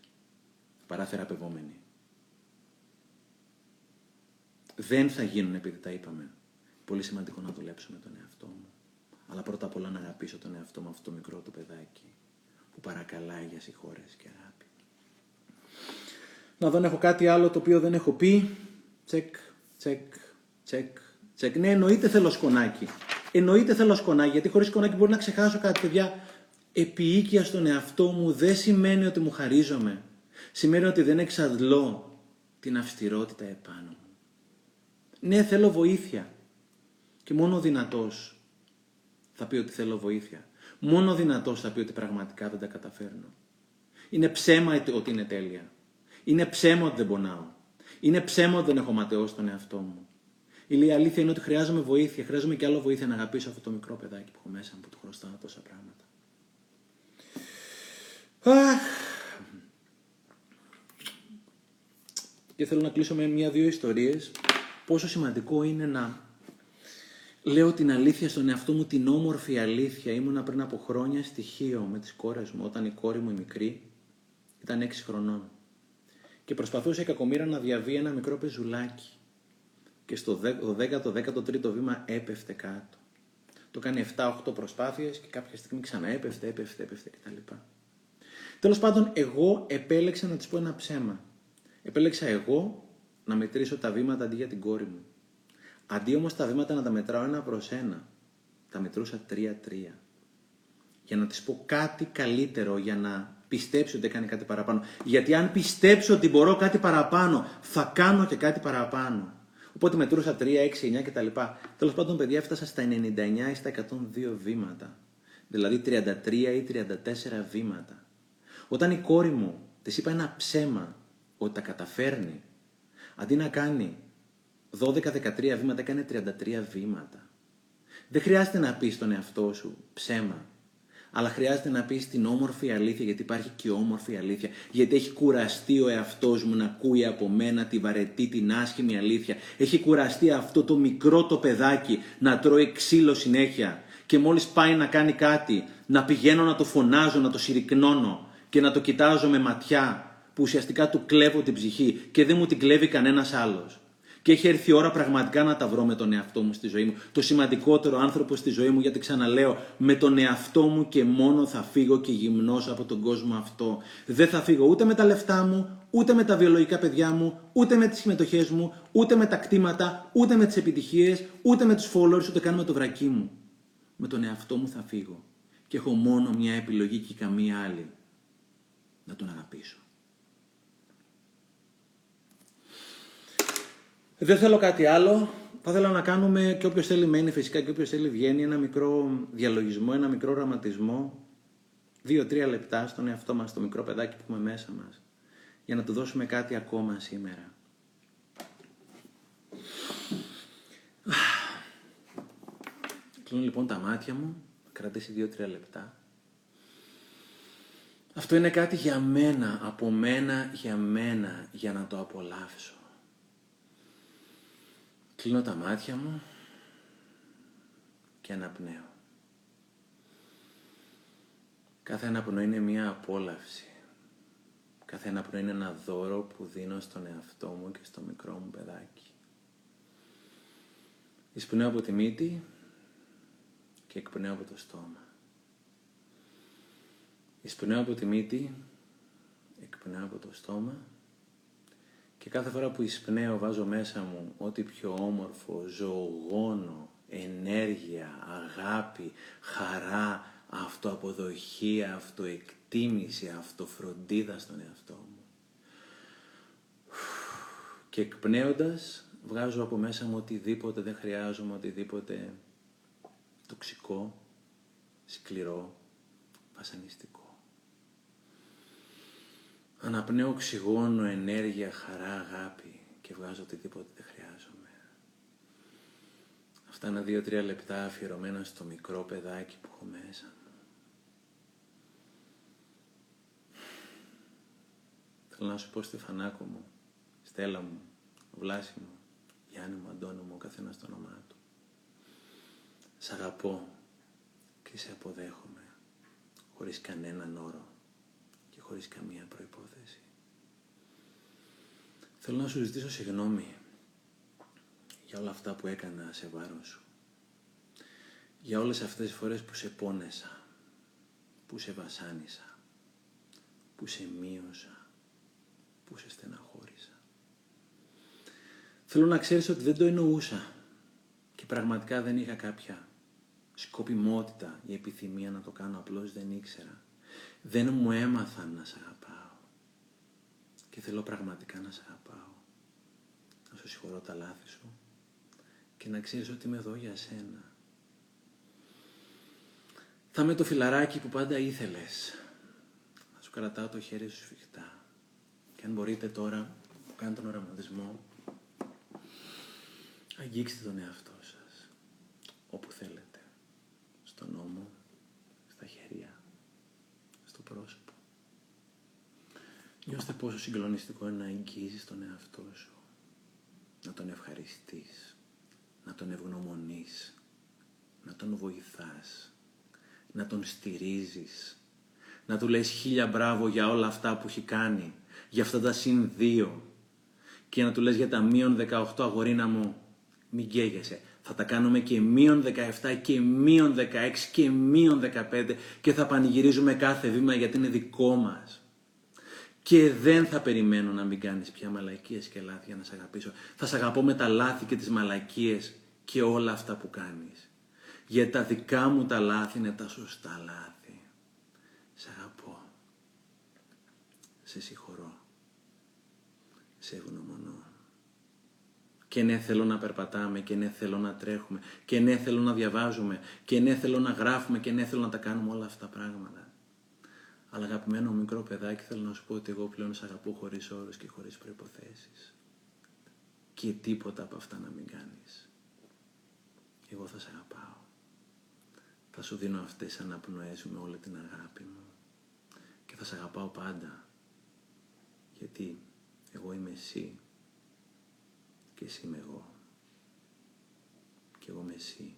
παρά θεραπευόμενοι. Δεν θα γίνουν επειδή τα είπαμε. Πολύ σημαντικό να δουλέψω με τον εαυτό μου. Αλλά πρώτα απ' όλα να αγαπήσω τον εαυτό μου αυτό το μικρό του παιδάκι που παρακαλάει για συγχώρεση και αγάπη. Να δω αν έχω κάτι άλλο το οποίο δεν έχω πει. Τσεκ, τσεκ, τσεκ, τσεκ. Ναι, εννοείται θέλω σκονάκι. Εννοείται θέλω σκονάκι, γιατί χωρίς σκονάκι μπορεί να ξεχάσω κάτι, παιδιά. Επιοίκεια στον εαυτό μου δεν σημαίνει ότι μου χαρίζομαι. Σημαίνει ότι δεν εξαντλώ την αυστηρότητα επάνω μου. Ναι, θέλω βοήθεια. Και μόνο ο δυνατός θα πει ότι θέλω βοήθεια. Μόνο ο δυνατός θα πει ότι πραγματικά δεν τα καταφέρνω. Είναι ψέμα ότι είναι τέλεια. Είναι ψέμα ότι δεν πονάω. Είναι ψέμα ότι δεν έχω ματαιώσει τον εαυτό μου. Η αλήθεια είναι ότι χρειάζομαι βοήθεια. Χρειάζομαι και άλλο βοήθεια να αγαπήσω αυτό το μικρό παιδάκι που έχω μέσα μου που του χρωστάω τόσα πράγματα. Και θέλω να κλείσω με μια-δύο ιστορίες. Πόσο σημαντικό είναι να λέω την αλήθεια στον εαυτό μου, την όμορφη αλήθεια. Ήμουνα πριν από χρόνια στοιχείο με τις κόρες μου, όταν η κόρη μου η μικρή ήταν 6 χρονών. Και προσπαθούσε η κακομήρα να διαβεί ένα μικρό πεζουλάκι. Και στο 10ο-13ο βήμα έπεφτε κάτω. Το κάνει 7-8 προσπάθειες και κάποια στιγμή ξανά έπεφτε, έπεφτε, έπεφτε κτλ. Τέλος πάντων, εγώ επέλεξα να της πω ένα ψέμα. Επέλεξα εγώ να μετρήσω τα βήματα αντί για την κόρη μου. Αντί όμως τα βήματα να τα μετράω ένα προς ένα, τα μετρούσα τρία-τρία. Για να της πω κάτι καλύτερο, για να πιστέψει ότι έκανε κάτι παραπάνω. Γιατί αν πιστέψω ότι μπορώ κάτι παραπάνω, θα κάνω και κάτι παραπάνω. Οπότε μετρούσα 3, 6, 9 κτλ. Τέλος πάντων, παιδιά, έφτασα στα 99 ή στα 102 βήματα. Δηλαδή 33 ή 34 βήματα. Όταν η κόρη μου της είπα ένα ψέμα ότι τα καταφέρνει, αντί να κάνει 12-13 βήματα, έκανε 33 βήματα. Δεν χρειάζεται να πεις στον εαυτό σου ψέμα αλλά χρειάζεται να πεις την όμορφη αλήθεια, γιατί υπάρχει και όμορφη αλήθεια. Γιατί έχει κουραστεί ο εαυτός μου να ακούει από μένα τη βαρετή, την άσχημη αλήθεια. Έχει κουραστεί αυτό το μικρό το παιδάκι να τρώει ξύλο συνέχεια. Και μόλις πάει να κάνει κάτι, να πηγαίνω να το φωνάζω, να το συρρυκνώνω και να το κοιτάζω με ματιά που ουσιαστικά του κλέβω την ψυχή και δεν μου την κλέβει κανένας άλλος. Και έχει έρθει η ώρα πραγματικά να τα βρω με τον εαυτό μου στη ζωή μου. Το σημαντικότερο άνθρωπο στη ζωή μου, γιατί ξαναλέω, με τον εαυτό μου και μόνο θα φύγω και γυμνός από τον κόσμο αυτό. Δεν θα φύγω ούτε με τα λεφτά μου, ούτε με τα βιολογικά παιδιά μου, ούτε με τις συμμετοχές μου, ούτε με τα κτήματα, ούτε με τις επιτυχίες, ούτε με τους followers, ούτε καν με το βρακί μου. Με τον εαυτό μου θα φύγω. Και έχω μόνο μια επιλογή και καμία άλλη. Να τον αγαπήσω. Δεν θέλω κάτι άλλο. Θα ήθελα να κάνουμε και όποιος θέλει μένει φυσικά και όποιος θέλει βγαίνει ένα μικρό διαλογισμό, ένα μικρό οραματισμό. Δύο-τρία λεπτά στον εαυτό μας, στο μικρό παιδάκι που έχουμε μέσα μας. Για να του δώσουμε κάτι ακόμα σήμερα. Κλείνω λοιπόν τα μάτια μου, κρατήσει δύο-τρία λεπτά. Αυτό είναι κάτι για μένα, από μένα, για μένα, για να το απολαύσω. Κλείνω τα μάτια μου και αναπνέω. Κάθε αναπνοή είναι μία απόλαυση. Κάθε αναπνοή είναι ένα δώρο που δίνω στον εαυτό μου και στο μικρό μου παιδάκι. Εισπνέω από τη μύτη και εκπνέω από το στόμα. Εισπνέω από τη μύτη, εκπνέω από το στόμα και κάθε φορά που εισπνέω βάζω μέσα μου ό,τι πιο όμορφο, ζωογόνο, ενέργεια, αγάπη, χαρά, αυτοαποδοχή, αυτοεκτίμηση, αυτοφροντίδα στον εαυτό μου. Και εκπνέοντας βγάζω από μέσα μου οτιδήποτε δεν χρειάζομαι, οτιδήποτε τοξικό, σκληρό, βασανιστικό. Αναπνέω οξυγόνο, ενέργεια, χαρά, αγάπη και βγάζω οτιδήποτε δεν χρειάζομαι. Αυτά είναι δύο-τρία λεπτά αφιερωμένα στο μικρό παιδάκι που έχω μέσα μου. Θέλω να σου πω Στεφανάκο μου, Στέλλα μου, Βλάση μου, Γιάννη μου, Αντώνη μου, ο καθένας το όνομά του. Σ' αγαπώ και σε αποδέχομαι χωρίς κανέναν όρο χωρίς καμία προϋπόθεση. Θέλω να σου ζητήσω συγγνώμη για όλα αυτά που έκανα σε βάρος σου. Για όλες αυτές τις φορές που σε πόνεσα, που σε βασάνισα, που σε μείωσα, που σε στεναχώρησα. Θέλω να ξέρεις ότι δεν το εννοούσα και πραγματικά δεν είχα κάποια σκοπιμότητα ή επιθυμία να το κάνω, απλώς δεν ήξερα. Δεν μου έμαθαν να σε αγαπάω και θέλω πραγματικά να σε αγαπάω. Να σου συγχωρώ τα λάθη σου και να ξέρεις ότι είμαι εδώ για σένα. Θα είμαι το φιλαράκι που πάντα ήθελες. Θα σου κρατάω το χέρι σου σφιχτά. Και αν μπορείτε τώρα που κάνετε τον οραματισμό, αγγίξτε τον εαυτό σας. Όπου θέλετε. Στον ώμο, στα χέρια, στο πρόσωπο. Νιώστε πόσο συγκλονιστικό είναι να αγγίζεις τον εαυτό σου. Να τον ευχαριστείς. Να τον ευγνωμονείς. Να τον βοηθάς να τον στηρίζεις, να του λες χίλια μπράβο για όλα αυτά που έχει κάνει, για αυτά τα συν δύο και να του λες για τα μείον 18 αγορίνα μου, μην καίγεσαι. Θα τα κάνουμε και μείον 17 και μείον 16 και μείον 15 και θα πανηγυρίζουμε κάθε βήμα γιατί είναι δικό μας. Και δεν θα περιμένω να μην κάνεις πια μαλακίες και λάθη για να σε αγαπήσω. Θα σε αγαπώ με τα λάθη και τις μαλακίες και όλα αυτά που κάνεις. Γιατί τα δικά μου τα λάθη είναι τα σωστά λάθη. Σε αγαπώ. Σε συγχωρώ. Σε ευγνωμονώ. Και ναι θέλω να περπατάμε και ναι θέλω να τρέχουμε και ναι θέλω να διαβάζουμε και ναι θέλω να γράφουμε και ναι θέλω να τα κάνουμε όλα αυτά τα πράγματα. Αλλά αγαπημένο μικρό παιδάκι θέλω να σου πω ότι εγώ πλέον σε αγαπώ χωρίς όρους και χωρίς προϋποθέσεις. Και τίποτα από αυτά να μην κάνεις. Εγώ θα σε αγαπάω θα σου δίνω αυτές τις αναπνοές με όλη την αγάπη μου και θα σε αγαπάω πάντα γιατί εγώ είμαι εσύ και εσύ είμαι εγώ και εγώ είμαι εσύ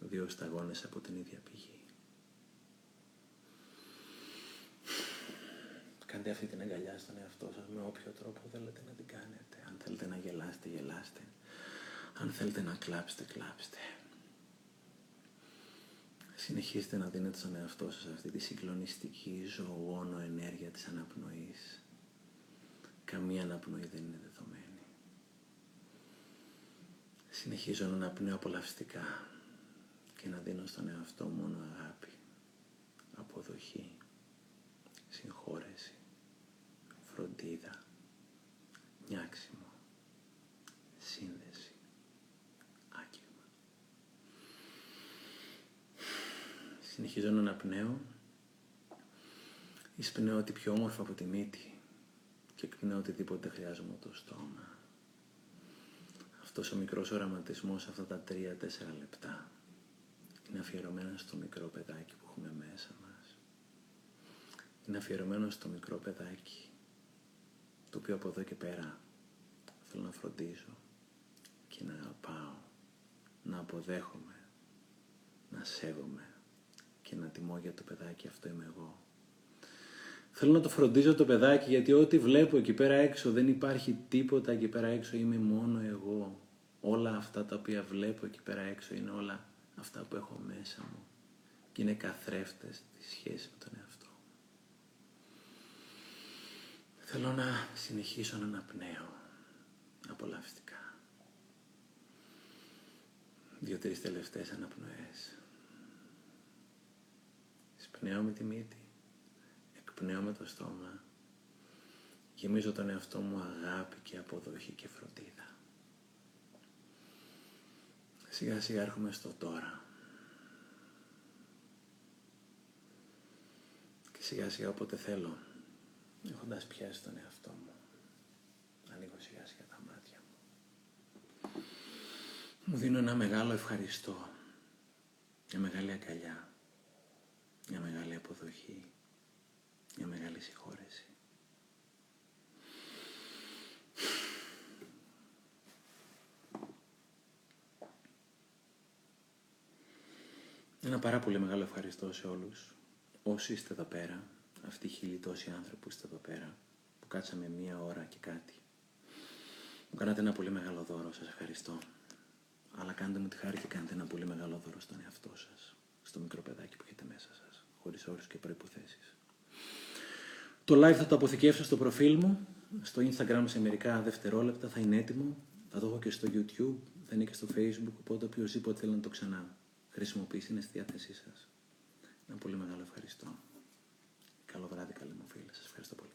δύο σταγόνες από την ίδια πηγή Κάντε αυτή την αγκαλιά στον εαυτό σας με όποιο τρόπο θέλετε να την κάνετε. Αν θέλετε να γελάσετε, γελάστε. Αν θέλετε να κλάψετε, κλάψτε. Συνεχίστε να δίνετε στον εαυτό σας αυτή τη συγκλονιστική ζωόνο ενέργεια της αναπνοής. Καμία αναπνοή δεν είναι δεδομένη. Συνεχίζω να αναπνέω απολαυστικά και να δίνω στον εαυτό μόνο αγάπη, αποδοχή, συγχώρεση, φροντίδα, νιάξιμο, σύνδεση. Συνεχίζω να αναπνέω. Εισπνέω ό,τι πιο όμορφο από τη μύτη και εκπνέω οτιδήποτε χρειάζομαι το στόμα. Αυτός ο μικρός οραματισμός αυτά τα τρία-τέσσερα λεπτά είναι αφιερωμένο στο μικρό παιδάκι που έχουμε μέσα μας. Είναι αφιερωμένο στο μικρό παιδάκι το οποίο από εδώ και πέρα θέλω να φροντίζω και να αγαπάω, να αποδέχομαι, να σέβομαι και να τιμώ για το παιδάκι αυτό είμαι εγώ. Θέλω να το φροντίζω το παιδάκι γιατί ό,τι βλέπω εκεί πέρα έξω δεν υπάρχει τίποτα εκεί πέρα έξω είμαι μόνο εγώ. Όλα αυτά τα οποία βλέπω εκεί πέρα έξω είναι όλα αυτά που έχω μέσα μου και είναι καθρέφτες τη σχέση με τον εαυτό. Θέλω να συνεχίσω να αναπνέω απολαυστικά. Δύο-τρεις τελευταίες αναπνοές. Εκπνέω με τη μύτη, εκπνέω με το στόμα, γεμίζω τον εαυτό μου αγάπη και αποδοχή και φροντίδα. Σιγά σιγά έρχομαι στο τώρα. Και σιγά σιγά όποτε θέλω, έχοντας πιάσει τον εαυτό μου, ανοίγω σιγά σιγά τα μάτια μου. Μου δίνω ένα μεγάλο ευχαριστώ, μια μεγάλη αγκαλιά μια μεγάλη αποδοχή, μια μεγάλη συγχώρεση. Ένα πάρα πολύ μεγάλο ευχαριστώ σε όλους όσοι είστε εδώ πέρα, αυτοί οι χίλιοι τόσοι άνθρωποι που είστε εδώ πέρα, που κάτσαμε μία ώρα και κάτι. Μου κάνατε ένα πολύ μεγάλο δώρο, σας ευχαριστώ. Αλλά κάντε μου τη χάρη και κάντε ένα πολύ μεγάλο δώρο στον εαυτό σας, στο μικρό παιδάκι που έχετε μέσα σας χωρίς όρους και προϋποθέσεις. Το live θα το αποθηκεύσω στο προφίλ μου, στο Instagram σε μερικά δευτερόλεπτα, θα είναι έτοιμο. Θα το έχω και στο YouTube, θα είναι και στο Facebook, οπότε οποιοδήποτε θέλει να το ξανά χρησιμοποιήσει είναι στη διάθεσή σας. Ένα πολύ μεγάλο ευχαριστώ. Καλό βράδυ, καλή μου φίλη. Σας ευχαριστώ πολύ.